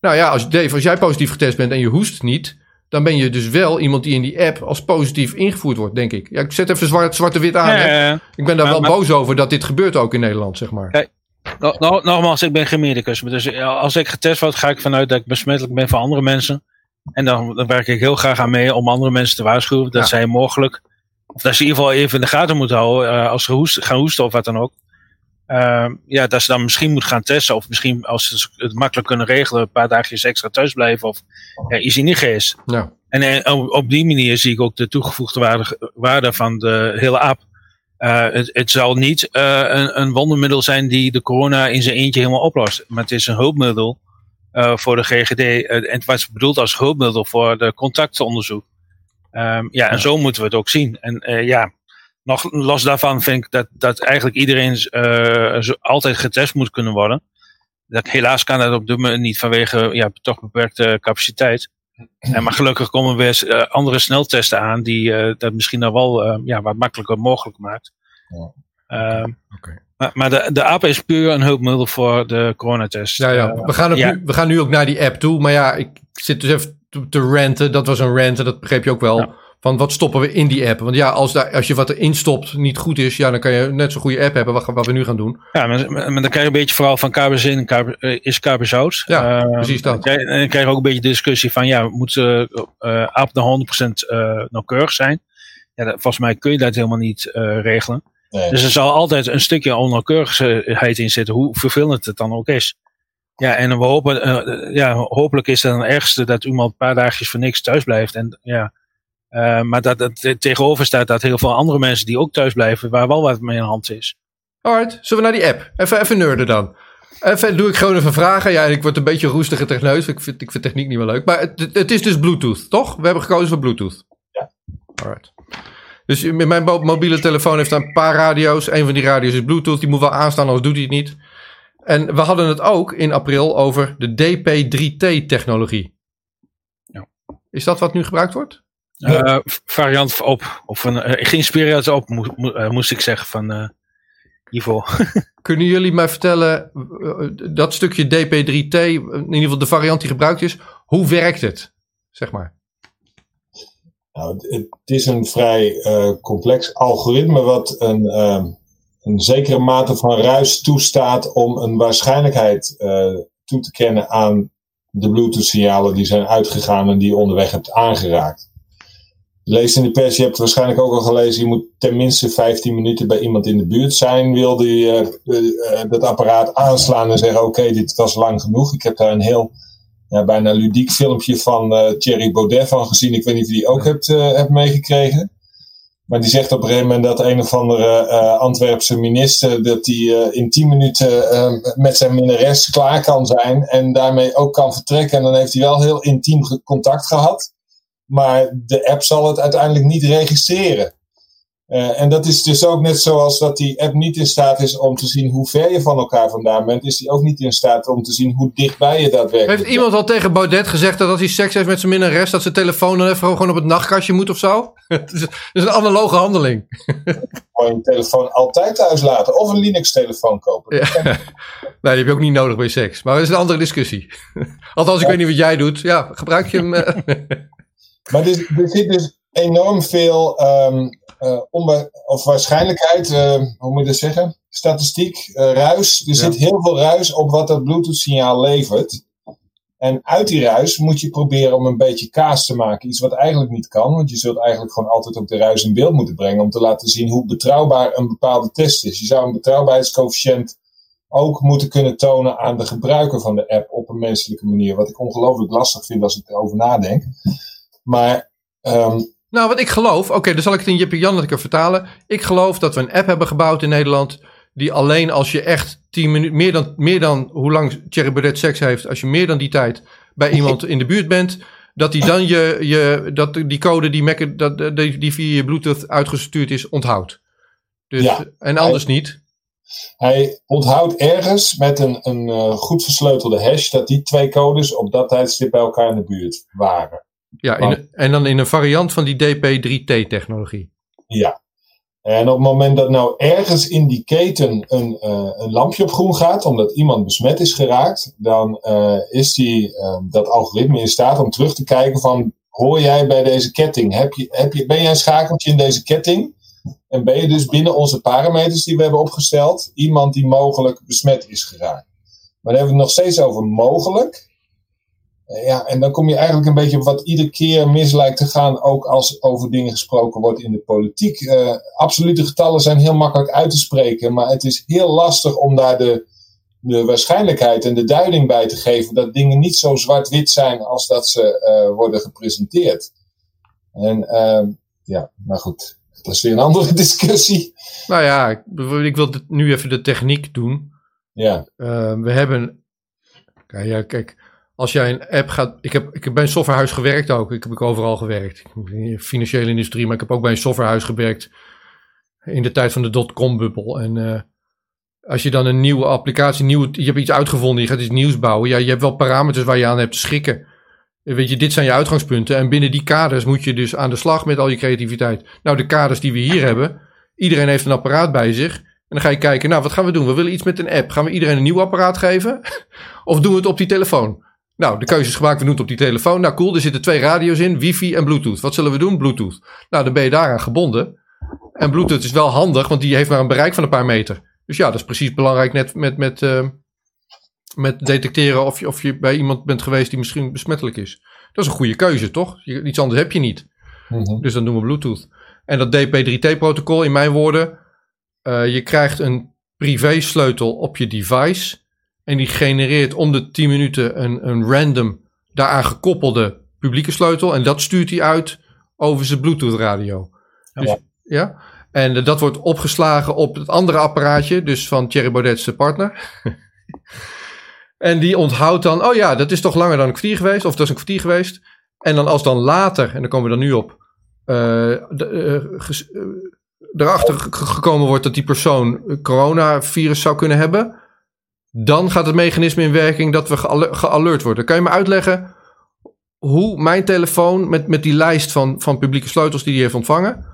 Nou ja, als, Dave, als jij positief getest bent en je hoest niet, dan ben je dus wel iemand die in die app als positief ingevoerd wordt, denk ik. Ja, ik zet even zwart, zwarte-wit aan. Ja, ja, ja. Ik ben daar wel boos over dat dit gebeurt ook in Nederland, zeg maar. Kijk, no, no, nogmaals, ik ben geen medicus. Dus als ik getest word, ga ik vanuit dat ik besmettelijk ben voor andere mensen. En dan, dan werk ik heel graag aan mee om andere mensen te waarschuwen dat zij mogelijk, of dat ze in ieder geval even in de gaten moeten houden uh, als ze hoest, gaan hoesten of wat dan ook. Uh, ja, dat ze dan misschien moet gaan testen. Of misschien als ze het makkelijk kunnen regelen, een paar dagjes extra thuis blijven. Of ja, is hij niet geest. Ja. En, en op, op, die manier zie ik ook de toegevoegde waarde, waarde van de hele app. Uh, het, het zal niet uh, een, een wondermiddel zijn die de corona in zijn eentje helemaal oplost. Maar het is een hulpmiddel voor de GGD. en het was bedoeld als hulpmiddel voor de contactonderzoek. Um, ja, en zo moeten we het ook zien. En ja, nog los daarvan vind ik dat, dat eigenlijk iedereen uh, altijd getest moet kunnen worden. Dat, helaas kan dat op dit moment niet vanwege ja, toch beperkte capaciteit. En maar gelukkig komen weer uh, andere sneltesten aan die uh, dat misschien dan wel ja, wat makkelijker mogelijk maakt. Ehm, okay. Maar, maar de, de app is puur een hulpmiddel voor de coronatest. Ja, ja. We, gaan ja. Nu, we gaan nu ook naar die app toe. Maar ja, ik zit dus even te, te ranten. Dat was een rant dat begreep je ook wel. Van wat stoppen we in die app? Want ja, als, daar, als je wat erin stopt niet goed is, ja, dan kan je net zo'n goede app hebben wat, wat we nu gaan doen. Ja, maar, maar dan krijg je een beetje vooral van en KB, uh, is KB zout. Ja, uh, precies dat. En dan krijg je ook een beetje discussie van, ja, moet uh, app de 100% uh, nauwkeurig zijn? Ja, dat, volgens mij kun je dat helemaal niet uh, regelen. Nee. Dus er zal altijd een stukje onnauwkeurigheid in zitten, hoe vervelend het dan ook is. Ja, en we hopen, uh, ja, hopelijk is het dan ergste dat iemand een paar dagjes voor niks thuis blijft. En, ja, uh, maar dat het tegenover staat dat heel veel andere mensen die ook thuis blijven, waar wel wat mee in de hand is. Alright, zullen we naar die app? Even, even nerden dan. Even doe ik gewoon even vragen. Ja, ik word een beetje roestige techneus. Ik vind, ik vind techniek niet meer leuk. Maar het, het is dus Bluetooth, toch? We hebben gekozen voor Bluetooth. Ja. Alright. Dus mijn mobiele telefoon heeft een paar radio's. Een van die radio's is Bluetooth. Die moet wel aanstaan, anders doet hij het niet. En we hadden het ook in april over de DP3T-technologie. Ja. Is dat wat nu gebruikt wordt? Uh, variant op, of een, uh, geïnspireerd op, mo mo uh, moest ik zeggen, van uh, Ivo. [LAUGHS] Kunnen jullie mij vertellen, dat stukje DP3T, in ieder geval de variant die gebruikt is, hoe werkt het? Zeg maar. Nou, het is een vrij complex algoritme wat een een zekere mate van ruis toestaat om een waarschijnlijkheid uh, toe te kennen aan de Bluetooth-signalen die zijn uitgegaan en die je onderweg hebt aangeraakt. Lees in de pers, je hebt het waarschijnlijk ook al gelezen, je moet tenminste 15 minuten bij iemand in de buurt zijn. Wilde je uh, uh, dat apparaat aanslaan en zeggen: Oké, okay, dit was lang genoeg. Ik heb daar een heel ja, bijna ludiek filmpje van uh, Thierry Baudet van gezien. Ik weet niet of je die ook hebt, hebt meegekregen. Maar die zegt op een gegeven moment dat een of andere Antwerpse minister dat die uh, in 10 minuten met zijn minnares klaar kan zijn en daarmee ook kan vertrekken. En dan heeft hij wel heel intiem contact gehad. Maar de app zal het uiteindelijk niet registreren. Uh, en dat is dus ook net zoals dat die app niet in staat is om te zien hoe ver je van elkaar vandaan bent, is die ook niet in staat om te zien hoe dichtbij je daadwerkelijk bent. Heeft iemand al tegen Baudet gezegd dat als hij seks heeft met zijn minnares, dat zijn telefoon dan even gewoon op het nachtkastje moet of zo? [LAUGHS] Het is, is een analoge handeling. [LAUGHS] Gewoon je telefoon altijd thuis laten of een Linux-telefoon kopen. Ja. [LAUGHS] Nee, die heb je ook niet nodig bij seks. Maar dat is een andere discussie. Althans, ik ja. weet niet wat jij doet. Ja, gebruik je hem. Maar er, er zit dus enorm veel um, uh, onbe- of waarschijnlijkheid, uh, hoe moet je dat zeggen? Statistiek, uh, ruis. Er ja. zit heel veel ruis op wat dat Bluetooth-signaal levert. En uit die ruis moet je proberen om een beetje kaas te maken. Iets wat eigenlijk niet kan, want je zult eigenlijk gewoon altijd ook de ruis in beeld moeten brengen om te laten zien hoe betrouwbaar een bepaalde test is. Je zou een betrouwbaarheidscoëfficiënt ook moeten kunnen tonen aan de gebruiker van de app op een menselijke manier. Wat ik ongelooflijk lastig vind als ik erover nadenk. Maar um, nou, wat ik geloof, oké, okay, dan zal ik het in Jip Jan lekker vertalen. Ik geloof dat we een app hebben gebouwd in Nederland. Die alleen als je echt 10 minuten, meer dan, meer dan hoe lang Thierry Baudet seks heeft, als je meer dan die tijd bij iemand in de buurt bent, dat die dan je, je dat die code die, Mac, dat, die, die via je Bluetooth uitgestuurd is, onthoudt. Dus, ja, en anders hij, niet. Hij onthoudt ergens met een, een uh, goed versleutelde hash dat die twee codes op dat tijdstip bij elkaar in de buurt waren. Ja, in, en dan in een variant van die DP3T-technologie. Ja. En op het moment dat nou ergens in die keten een, uh, een lampje op groen gaat, omdat iemand besmet is geraakt, dan uh, is die, uh, dat algoritme in staat om terug te kijken van, hoor jij bij deze ketting? Heb je, heb je, ben jij een schakeltje in deze ketting? En ben je dus binnen onze parameters die we hebben opgesteld, iemand die mogelijk besmet is geraakt? Maar dan hebben we het nog steeds over mogelijk. Ja, en dan kom je eigenlijk een beetje op wat iedere keer mis lijkt te gaan, ook als over dingen gesproken wordt in de politiek. Uh, absolute getallen zijn heel makkelijk uit te spreken, maar het is heel lastig om daar de, de waarschijnlijkheid en de duiding bij te geven dat dingen niet zo zwart-wit zijn als dat ze uh, worden gepresenteerd. En uh, ja, maar goed, dat is weer een andere [LAUGHS] discussie. Nou ja, ik, ik wil nu even de techniek doen. Ja. we hebben, ja, kijk als jij een app gaat. Ik heb, ik heb bij een softwarehuis gewerkt ook. Ik heb ook overal gewerkt. In de financiële industrie, maar ik heb ook bij een softwarehuis gewerkt. In de tijd van de dotcom-bubbel. En uh, als je dan een nieuwe applicatie, nieuw, je hebt iets uitgevonden, je gaat iets nieuws bouwen. Ja, je hebt wel parameters waar je aan hebt te schikken. Weet je, dit zijn je uitgangspunten. En binnen die kaders moet je dus aan de slag met al je creativiteit. Nou, de kaders die we hier hebben. Iedereen heeft een apparaat bij zich. En dan ga je kijken, nou, wat gaan we doen? We willen iets met een app. Gaan we iedereen een nieuw apparaat geven? [LAUGHS] of doen we het op die telefoon? Nou, de keuzes gemaakt, we doen het op die telefoon. Nou, cool, er zitten twee radio's in, wifi en bluetooth. Wat zullen we doen? Bluetooth. Nou, dan ben je daaraan gebonden. En bluetooth is wel handig, want die heeft maar een bereik van een paar meter. Dus ja, dat is precies belangrijk net met, met, uh, met detecteren of je, of je bij iemand bent geweest die misschien besmettelijk is. Dat is een goede keuze, toch? Je, iets anders heb je niet. Mm -hmm. Dus dan doen we Bluetooth. En dat DP3T-protocol, in mijn woorden, uh, je krijgt een privé-sleutel op je device. En die genereert om de 10 minuten een, een random daaraan gekoppelde publieke sleutel. En dat stuurt hij uit over zijn Bluetooth-radio. Dus, ja. ja. En uh, dat wordt opgeslagen op het andere apparaatje, dus van Thierry Baudet's partner. [LAUGHS] en die onthoudt dan, oh ja, dat is toch langer dan een kwartier geweest, of dat is een kwartier geweest. En dan als dan later, en dan komen we dan nu op, uh, uh, ges, erachter gekomen wordt dat die persoon coronavirus zou kunnen hebben, dan gaat het mechanisme in werking dat we gealert worden. Kan je me uitleggen hoe mijn telefoon met, met die lijst van, van publieke sleutels die die heeft ontvangen,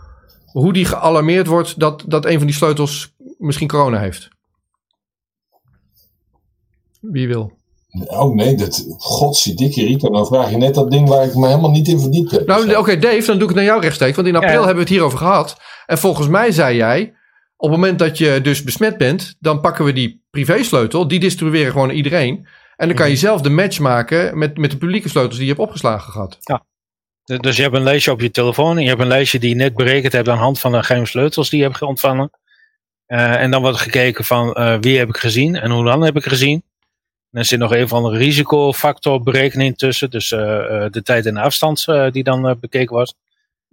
hoe die gealarmeerd wordt dat, dat een van die sleutels misschien corona heeft? Wie wil? Oh nee, dat, godzijdikke Rico, dan vraag je net dat ding waar ik me helemaal niet in verdiept heb. Nou oké okay, Dave, dan doe ik het naar jou rechtstreeks, want in april ja. hebben we het hierover gehad. En volgens mij zei jij, op het moment dat je dus besmet bent, dan pakken we die privésleutel, die distribueren gewoon iedereen. En dan kan je zelf de match maken met, met de publieke sleutels die je hebt opgeslagen gehad. Ja. Dus je hebt een lijstje op je telefoon en je hebt een lijstje die je net berekend hebt aan de hand van de geheime sleutels die je hebt ontvangen. Uh, en dan wordt gekeken van uh, wie heb ik gezien en hoe lang heb ik gezien. En er zit nog een van de risicofactorberekening tussen, dus uh, de tijd en de afstand die dan bekeken wordt.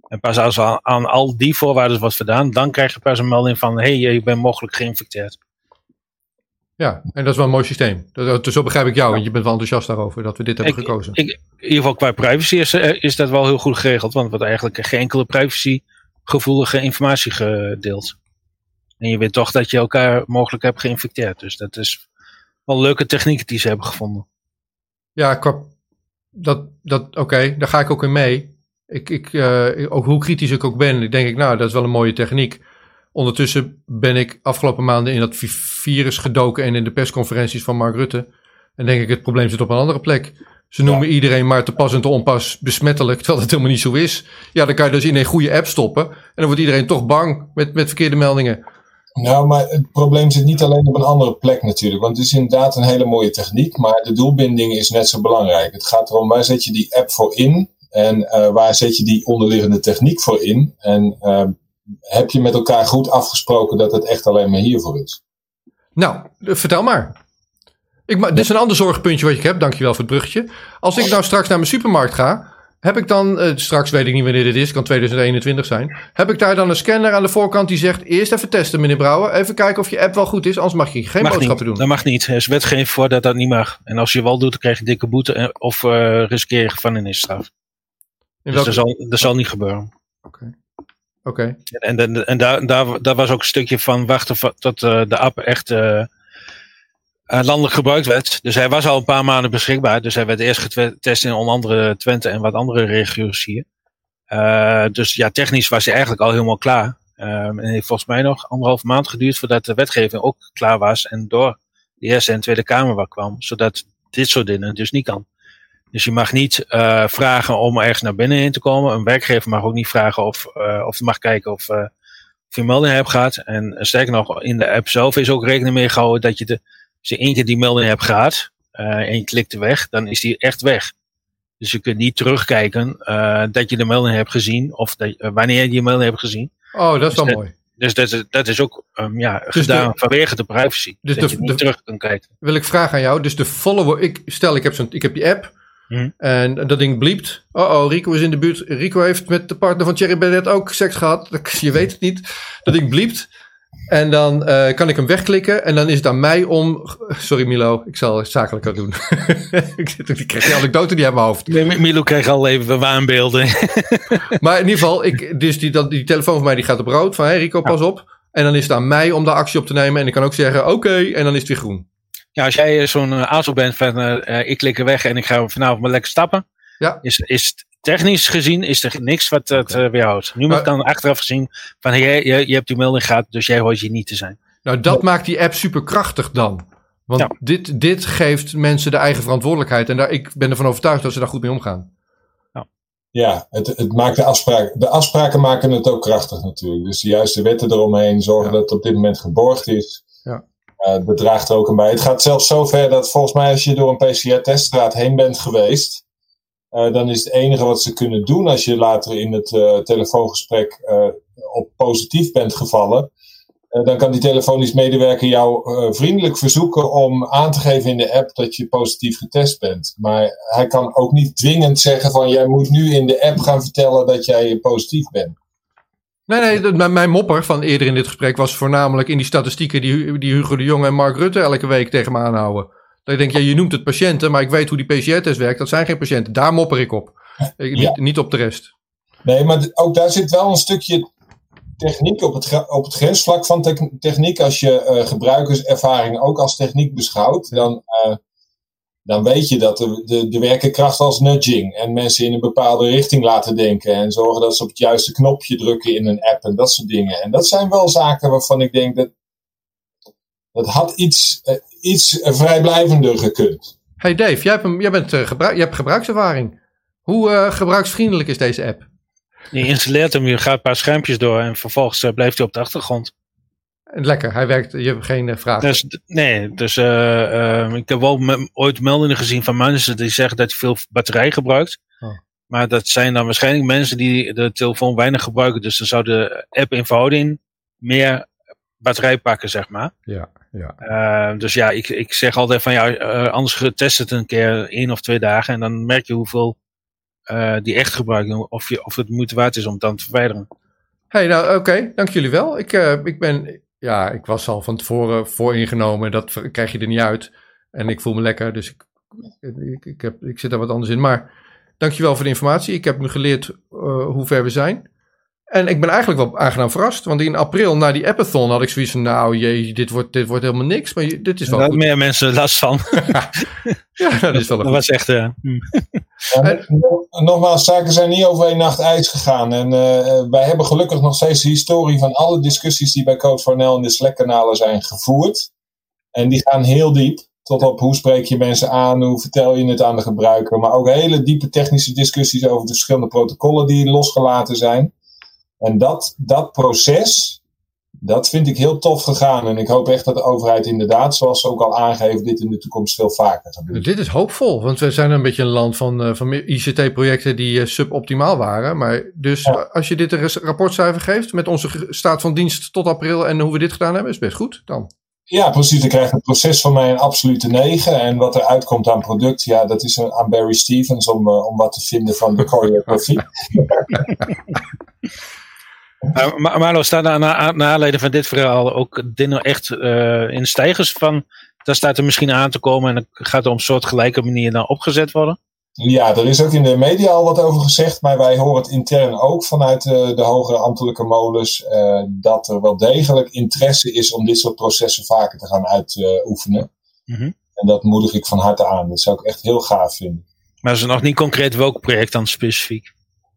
En pas als aan, aan al die voorwaarden wordt gedaan, dan krijg je pas een melding van hé, hey, je bent mogelijk geïnfecteerd. Ja, en dat is wel een mooi systeem. Dat, zo begrijp ik jou, want je bent wel enthousiast daarover dat we dit hebben ik, gekozen. Ik, in ieder geval qua privacy is, is dat wel heel goed geregeld, want er wordt eigenlijk geen enkele privacygevoelige informatie gedeeld. En je weet toch dat je elkaar mogelijk hebt geïnfecteerd. Dus dat is wel leuke technieken die ze hebben gevonden. Ja, qua, dat, dat, oké, okay, daar ga ik ook in mee. Ik, ik, uh, ook hoe kritisch ik ook ben, denk ik, nou, dat is wel een mooie techniek. Ondertussen ben ik afgelopen maanden in dat virus gedoken en in de persconferenties van Mark Rutte. En denk ik, het probleem zit op een andere plek. Ze noemen ja. iedereen maar te pas en te onpas besmettelijk, [LAUGHS] terwijl het helemaal niet zo is. Ja, dan kan je dus in een goede app stoppen. En dan wordt iedereen toch bang met, met verkeerde meldingen. Nou, maar het probleem zit niet alleen op een andere plek natuurlijk. Want het is inderdaad een hele mooie techniek, maar de doelbinding is net zo belangrijk. Het gaat erom, waar zet je die app voor in? En uh, waar zet je die onderliggende techniek voor in? En uh, heb je met elkaar goed afgesproken dat het echt alleen maar hiervoor is? Nou, vertel maar. Ik, dit is een ander zorgpuntje wat ik heb. Dankjewel voor het bruggetje. Als ik nou straks naar mijn supermarkt ga, heb ik dan, uh, straks weet ik niet wanneer dit is, kan 2021 zijn. Heb ik daar dan een scanner aan de voorkant die zegt: Eerst even testen, meneer Brouwer. Even kijken of je app wel goed is, anders mag je geen mag boodschappen niet. doen. Dat mag niet. Er is wetgeving voor dat dat niet mag. En als je wel doet, dan krijg je dikke boete of uh, riskeer je gevangenisstraf. Dus welke... dat, zal, dat zal niet gebeuren. Oké. En, en, en daar, daar, was ook een stukje van wachten tot uh, de app echt uh, landelijk gebruikt werd. Dus hij was al een paar maanden beschikbaar. Dus hij werd eerst getest in onder andere Twente en wat andere regio's hier. Dus ja, technisch was hij eigenlijk al helemaal klaar. Um, en heeft volgens mij nog anderhalf maand geduurd voordat de wetgeving ook klaar was. En door de Eerste en Tweede Kamer kwam. Zodat dit soort dingen dus niet kan. Dus je mag niet uh, vragen om ergens naar binnen in te komen. Een werkgever mag ook niet vragen of, uh, of mag kijken of, uh, of je melding hebt gehad. En sterker nog, in de app zelf is ook rekening mee gehouden dat je de, als je één keer die melding hebt gehad en je klikt weg, dan is die echt weg. Dus je kunt niet terugkijken dat je de melding hebt gezien of dat, wanneer je die melding hebt gezien. Oh, dat is dus wel dat, mooi. Dus dat, is, dat is ook um, ja, dus gedaan de, vanwege de privacy. Dus dat de, je niet de, terug kan kijken. Wil ik vragen aan jou. Dus de follower. Ik, stel, ik heb, zo'n, ik heb die app. Hmm. En dat ding bliept. Oh oh, Rico is in de buurt. Rico heeft met de partner van Thierry Bennett ook seks gehad. [LAUGHS] Je weet het niet. Dat ding bliept. En dan uh, kan ik hem wegklikken. En dan is het aan mij om. Sorry Milo, ik zal het zakelijker doen. [LAUGHS] ik, zit, ik krijg die anekdote niet uit mijn hoofd. Nee, Milo kreeg al even waanbeelden. [LAUGHS] maar in ieder geval, ik, dus die, dat, die telefoon van mij die gaat op rood. Van hey Rico, pas op. En dan is het aan mij om daar actie op te nemen. En ik kan ook zeggen: oké. Okay, en dan is het weer groen. Ja, als jij zo'n uh, auto bent van uh, ik klik er weg en ik ga vanavond maar lekker stappen. Ja. Is, is technisch gezien is er niks wat het uh, weerhoudt. Nu moet dan achteraf gezien van je, je, je hebt die melding gehad, dus jij hoort je niet te zijn. Nou, dat maakt die app super krachtig dan. Want Ja. dit, dit geeft mensen de eigen verantwoordelijkheid. En daar, ik ben ervan overtuigd dat ze daar goed mee omgaan. Ja, het, het maakt de afspraken. De afspraken maken het ook krachtig natuurlijk. Dus de juiste wetten eromheen zorgen Ja. dat het op dit moment geborgd is. Ja. Eh, bedraagt er ook aan bij. Het gaat zelfs zo ver dat volgens mij als je door een PCR-teststraat heen bent geweest. eh, dan is het enige wat ze kunnen doen als je later in het eh, telefoongesprek op positief bent gevallen. dan kan die telefonisch medewerker jou vriendelijk verzoeken om aan te geven in de app dat je positief getest bent. Maar hij kan ook niet dwingend zeggen van jij moet nu in de app gaan vertellen dat jij positief bent. Nee, nee, dat- mijn, mijn mopper van eerder in dit gesprek was voornamelijk in die statistieken die, die Hugo de Jong en Mark Rutte elke week tegen me aanhouden. Dat ik denk, ja, je noemt het patiënten, maar ik weet hoe die PCR-test werkt. Dat zijn geen patiënten. Daar mopper ik op. Ik, Ja. niet, niet op de rest. Nee, maar ook daar zit wel een stukje techniek op het, op het grensvlak van tech- techniek. Als je eh, gebruikerservaring ook als techniek beschouwt, dan, eh, dan weet je dat de, de, de werken kracht als nudging en mensen in een bepaalde richting laten denken en zorgen dat ze op het juiste knopje drukken in een app en dat soort dingen. En dat zijn wel zaken waarvan ik denk dat dat had iets, eh, iets vrijblijvender gekund. Hey Dave, jij hebt, een, jij bent, eh, gebruik, je hebt gebruikservaring. Hoe eh, gebruiksvriendelijk is deze app? Je installeert hem, je gaat een paar schermpjes door en vervolgens blijft hij op de achtergrond. Lekker, hij werkt. Je hebt geen eh, vragen. Dus, nee, dus eh, eh, ik heb wel me- ooit meldingen gezien van mensen die zeggen dat hij veel batterij gebruikt. Oh. Maar dat zijn dan waarschijnlijk mensen die de telefoon weinig gebruiken. Dus dan zou de app in verhouding meer batterij pakken, zeg maar. Ja, ja. Eh, dus ja, ik, ik zeg altijd van ja, eh, anders getest het een keer één of twee dagen. En dan merk je hoeveel die echt gebruiken. Of, je, of het moeite waard is om het dan te verwijderen. Hey, nou oké, dank jullie wel. Ik, ik ben, ja, ik was al van tevoren vooringenomen. Dat krijg je er niet uit. En ik voel me lekker, dus ik, ik, ik, heb, ik zit daar wat anders in. Maar dankjewel voor de informatie. Ik heb nu geleerd eh, hoe ver we zijn. En ik ben eigenlijk wel aangenaam verrast. Want in april, na die appathon, had ik zoiets van... Nou, jee, dit wordt, dit wordt helemaal niks. Maar dit is Daar wel goed. meer mensen last van. [LAUGHS] Ja, dat is wel een Dat goed. was echt. eh. Ja, nog- nogmaals, zaken zijn niet over één nacht ijs gegaan. En eh, wij hebben gelukkig nog steeds de historie van alle discussies die bij Code for NL in de Slack-kanalen zijn gevoerd. En die gaan heel diep. Tot op hoe spreek je mensen aan, hoe vertel je het aan de gebruiker. Maar ook hele diepe technische discussies over de verschillende protocollen die losgelaten zijn. En dat, dat proces, dat vind ik heel tof gegaan. En ik hoop echt dat de overheid inderdaad, zoals ze ook al aangeven, dit in de toekomst veel vaker gaat doen. Dit is hoopvol, want we zijn een beetje een land van, eh, van ICT-projecten die eh, suboptimaal waren. Maar dus Ja. als je dit een rapportcijfer geeft met onze staat van dienst tot april en hoe we dit gedaan hebben, is best goed dan. Ja, precies. Dan krijgt het proces van mij een absolute 9. En wat er uitkomt aan product, ja, dat is een- aan Barry Stevens om, eh, om wat te vinden van de choreografie. [LAUGHS] Maar, maar Marlo, staat na, na aanleiding van dit verhaal ook Dinner echt eh, in stijgers van... Daar staat er misschien aan te komen en dan gaat er op een soort gelijke manier dan opgezet worden. ja, er is ook in de media al wat over gezegd, maar wij horen het intern ook vanuit eh, de hogere ambtelijke molens, eh, dat er wel degelijk interesse is om dit soort processen vaker te gaan uitoefenen. Mhm. En dat moedig ik van harte aan. Dat zou ik echt heel gaaf vinden. Maar is er nog niet concreet welk project dan specifiek?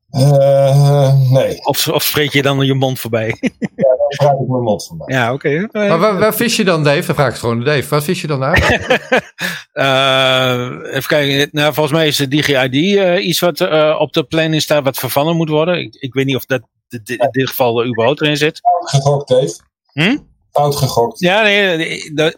Eh, nee, Of, of spreek je dan je mond voorbij? daar praat ik mijn mond van bij. ja, oké. Maar waar, waar vis je dan, Dave? Dan vraag ik het gewoon aan Dave. Waar vis je dan naar? [LAUGHS] Eh, even kijken. Nou, volgens mij is de DigiID eh iets wat eh, op de planning staat wat vervangen moet worden. Ik, ik weet niet of dat in dit geval er überhaupt erin zit. Fout gegokt, Dave. Hm? Fout gegokt. Ja, nee, dat,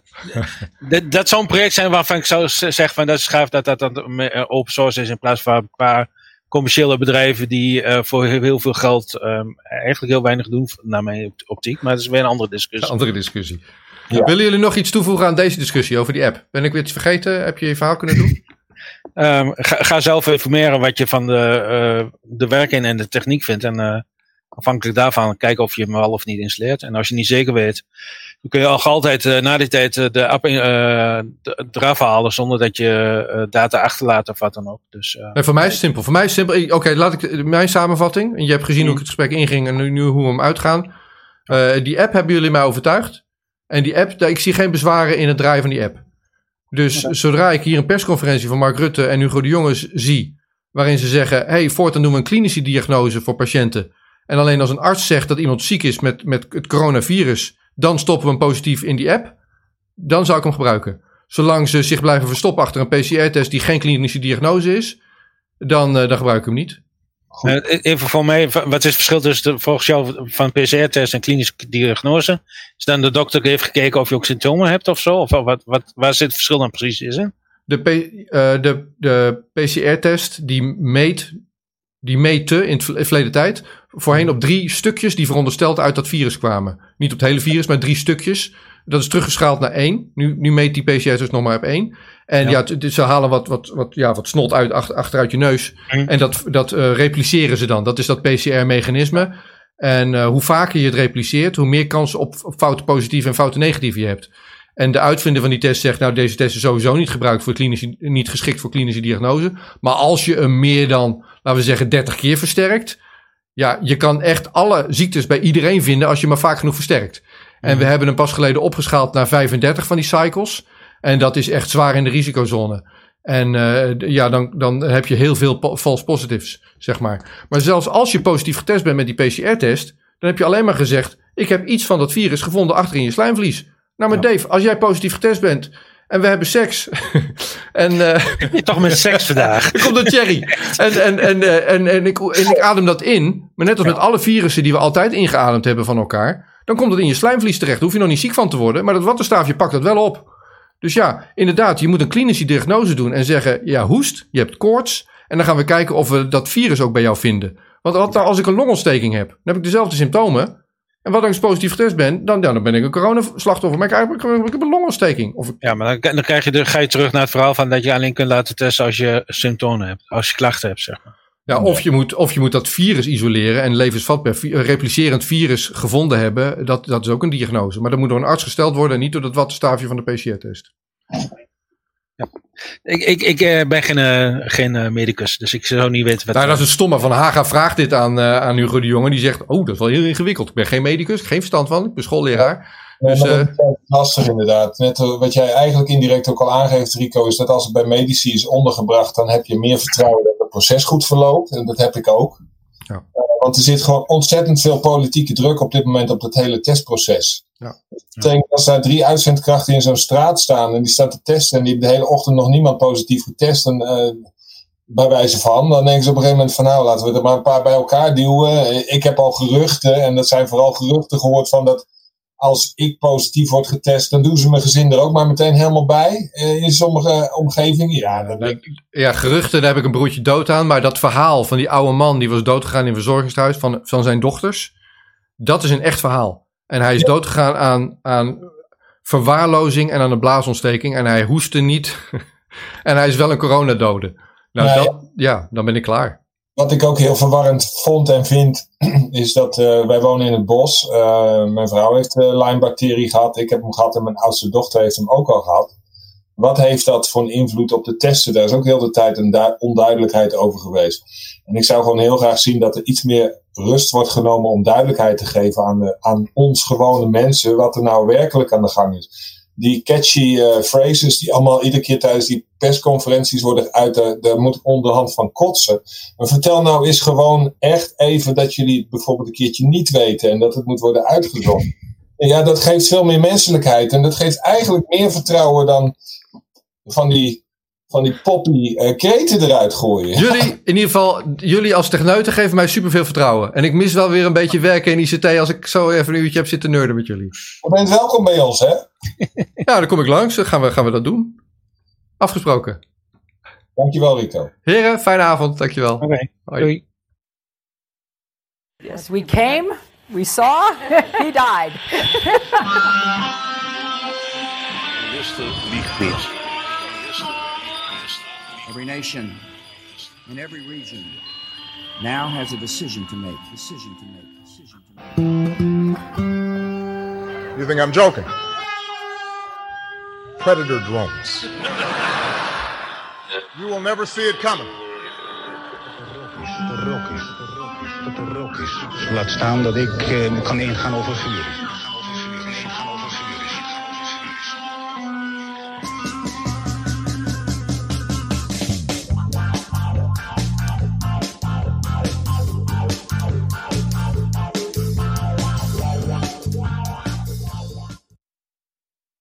dat, dat zou een project zijn waarvan ik zou zeggen van dat is gaaf dat dat dan eh, open source is in plaats van een paar commerciële bedrijven die eh, voor heel, veel geld ehm, eigenlijk heel weinig doen, naar mijn op- optiek. Maar dat is weer een andere Een discussie. andere discussie. Ja. Willen jullie nog iets toevoegen aan deze discussie over die app? Ben ik weer iets vergeten? Heb je je verhaal kunnen doen? [LAUGHS] Ehm, ga, ga zelf informeren wat je van de, eh, de werking en de techniek vindt. En eh, afhankelijk daarvan kijken of je hem wel of niet installeert. En als je niet zeker weet, dan kun je ook altijd eh, na die tijd eh, de app in, eh, d- eraf halen zonder dat je data achterlaat of wat dan ook. Dus Nee, voor mij is het simpel. Voor mij is het simpel. Oké, laat ik mijn samenvatting. En je hebt gezien hoe ik het gesprek inging en nu, nu hoe we hem uitgaan. Die app hebben jullie mij overtuigd. En die app, ik zie geen bezwaren in het draaien van die app. Dus zodra ik hier een persconferentie van Mark Rutte en Hugo de Jonges zie, waarin ze zeggen: hey, voortaan doen we een klinische diagnose voor patiënten. En alleen als een arts zegt dat iemand ziek is met, met het coronavirus, dan stoppen we hem positief in die app. Dan zou ik hem gebruiken. Zolang ze zich blijven verstoppen achter een PCR-test die geen klinische diagnose is, dan, dan gebruik ik hem niet. Even voor mij, wat is het verschil tussen volgens jou van PCR-test en klinische diagnose? Is dan de dokter heeft gekeken of je ook symptomen hebt of zo? Of wat, wat, waar zit het verschil dan precies in? De, uh, de, de PCR-test die meet, die meette in het verleden tijd voorheen op drie stukjes die verondersteld uit dat virus kwamen. Niet op het hele virus, maar drie stukjes. Dat is teruggeschaald naar één. Nu, nu meet die PCR-test nog maar op één. En ja, ja ze halen wat, wat, wat, ja, wat snot uit, achter, achteruit je neus. En dat, dat uh, repliceren ze dan. Dat is dat PCR-mechanisme. En uh, hoe vaker je het repliceert, hoe meer kans op, op fouten positieve en fouten negatieve je hebt. En de uitvinder van die test zegt, nou deze test is sowieso niet gebruikt voor klinische, niet geschikt voor klinische diagnose. Maar als je hem meer dan, laten we zeggen, 30 keer versterkt. Ja, je kan echt alle ziektes bij iedereen vinden als je maar vaak genoeg versterkt. En we hebben hem pas geleden opgeschaald naar 35 van die cycles. En dat is echt zwaar in de risicozone. En uh, ja, dan, dan heb je heel veel po false positives, zeg maar. Maar zelfs als je positief getest bent met die PCR-test, dan heb je alleen maar gezegd: Ik heb iets van dat virus gevonden achter in je slijmvlies. Nou, maar Dave, als jij positief getest bent en we hebben seks. [LAUGHS] en, uh, [LAUGHS] je toch met seks vandaag. [LAUGHS] komt een Thierry. En, en, en, uh, en, en, ik, en ik adem dat in. Maar net als met alle virussen die we altijd ingeademd hebben van elkaar. Dan komt het in je slijmvlies terecht. Daar hoef je nog niet ziek van te worden. Maar dat wattenstaafje pakt dat wel op. Dus ja, inderdaad, je moet een klinische diagnose doen en zeggen: ja, hoest, je hebt koorts. En dan gaan we kijken of we dat virus ook bij jou vinden. Want wat nou als ik een longontsteking heb, dan heb ik dezelfde symptomen. En wat als ik positief getest ben, dan, dan ben ik een coronaslachtoffer. Maar ik, ik, ik heb een longontsteking. Of Ja, maar dan, dan krijg je de, ga je terug naar het verhaal van dat je alleen kunt laten testen als je symptomen hebt. Als je klachten hebt, zeg maar. Ja, of je, moet, of je moet dat virus isoleren en levensvatbaar replicerend virus gevonden hebben. Dat, dat is ook een diagnose. Maar dat moet door een arts gesteld worden en niet door dat wattenstaafje van de PCR-test. Ja. Ik, ik, ik uh, ben geen, uh, geen uh, medicus, dus ik zou niet weten wat... Nou, dat is het stomme. Van Haga vraagt dit aan, aan Hugo de Jonge. Die zegt, oh, dat is wel heel ingewikkeld. Ik ben geen medicus, geen verstand van. Ik ben schoolleraar. Ja, dus, dat is lastig inderdaad. Net wat jij eigenlijk indirect ook al aangeeft, Rico, is dat als het bij medici is ondergebracht, dan heb je meer vertrouwen dat het proces goed verloopt. En dat heb ik ook. Ja. Want er zit gewoon ontzettend veel politieke druk op dit moment op dat hele testproces. Ja. Ik denk als daar drie uitzendkrachten in zo'n straat staan en die staan te testen en die hebben de hele ochtend nog niemand positief getest, en, uh, bij wijze van, dan denken ze op een gegeven moment van nou laten we er maar een paar bij elkaar duwen. Ik heb al geruchten en dat zijn vooral geruchten gehoord van dat als ik positief word getest, dan doen ze mijn gezin er ook maar meteen helemaal bij. Eh, in sommige omgevingen. Ja, dat ja, geruchten, daar heb ik een broertje dood aan. Maar dat verhaal van die oude man die was doodgegaan in een verzorgingshuis van, van zijn dochters. Dat is een echt verhaal. En hij is ja. doodgegaan aan, aan verwaarlozing en aan een blaasontsteking. En hij hoestte niet. [LAUGHS] en hij is wel een coronadode. Nou, nee. dat, ja, dan ben ik klaar. Wat ik ook heel verwarrend vond en vind, [CLEARS THROAT] is dat uh, wij wonen in het bos. Uh, mijn vrouw heeft uh, Lyme-bacterie gehad. Ik heb hem gehad en mijn oudste dochter heeft hem ook al gehad. Wat heeft dat voor een invloed op de testen? Daar is ook heel de tijd een onduidelijkheid over geweest. En ik zou gewoon heel graag zien dat er iets meer rust wordt genomen om duidelijkheid te geven aan, aan ons gewone mensen. Wat er nou werkelijk aan de gang is die catchy uh, phrases die allemaal iedere keer tijdens die persconferenties worden uit, daar moet ik onderhand van kotsen. Maar vertel nou eens gewoon echt even dat jullie het bijvoorbeeld een keertje niet weten en dat het moet worden uitgezocht. En ja, dat geeft veel meer menselijkheid en dat geeft eigenlijk meer vertrouwen dan van die van die poppy uh, kreten eruit gooien. Jullie, in ieder geval, jullie als techneuten geven mij superveel vertrouwen. En ik mis wel weer een beetje werken in ICT als ik zo even een uurtje heb zitten nerden met jullie. Je bent welkom bij ons, hè? [LAUGHS] ja, dan kom ik langs. Dan gaan we, gaan we dat doen. Afgesproken. Dankjewel, Rico. Heren, fijne avond. Dankjewel. Oké, okay. Doei. Yes, we came, we saw, [LAUGHS] he died. [LAUGHS] Every nation in every region now has a decision to make. Decision to make. Decision to make. You think I'm joking? Predator drones. you will never see it coming. Laat staan dat ik kan ingaan over vuur.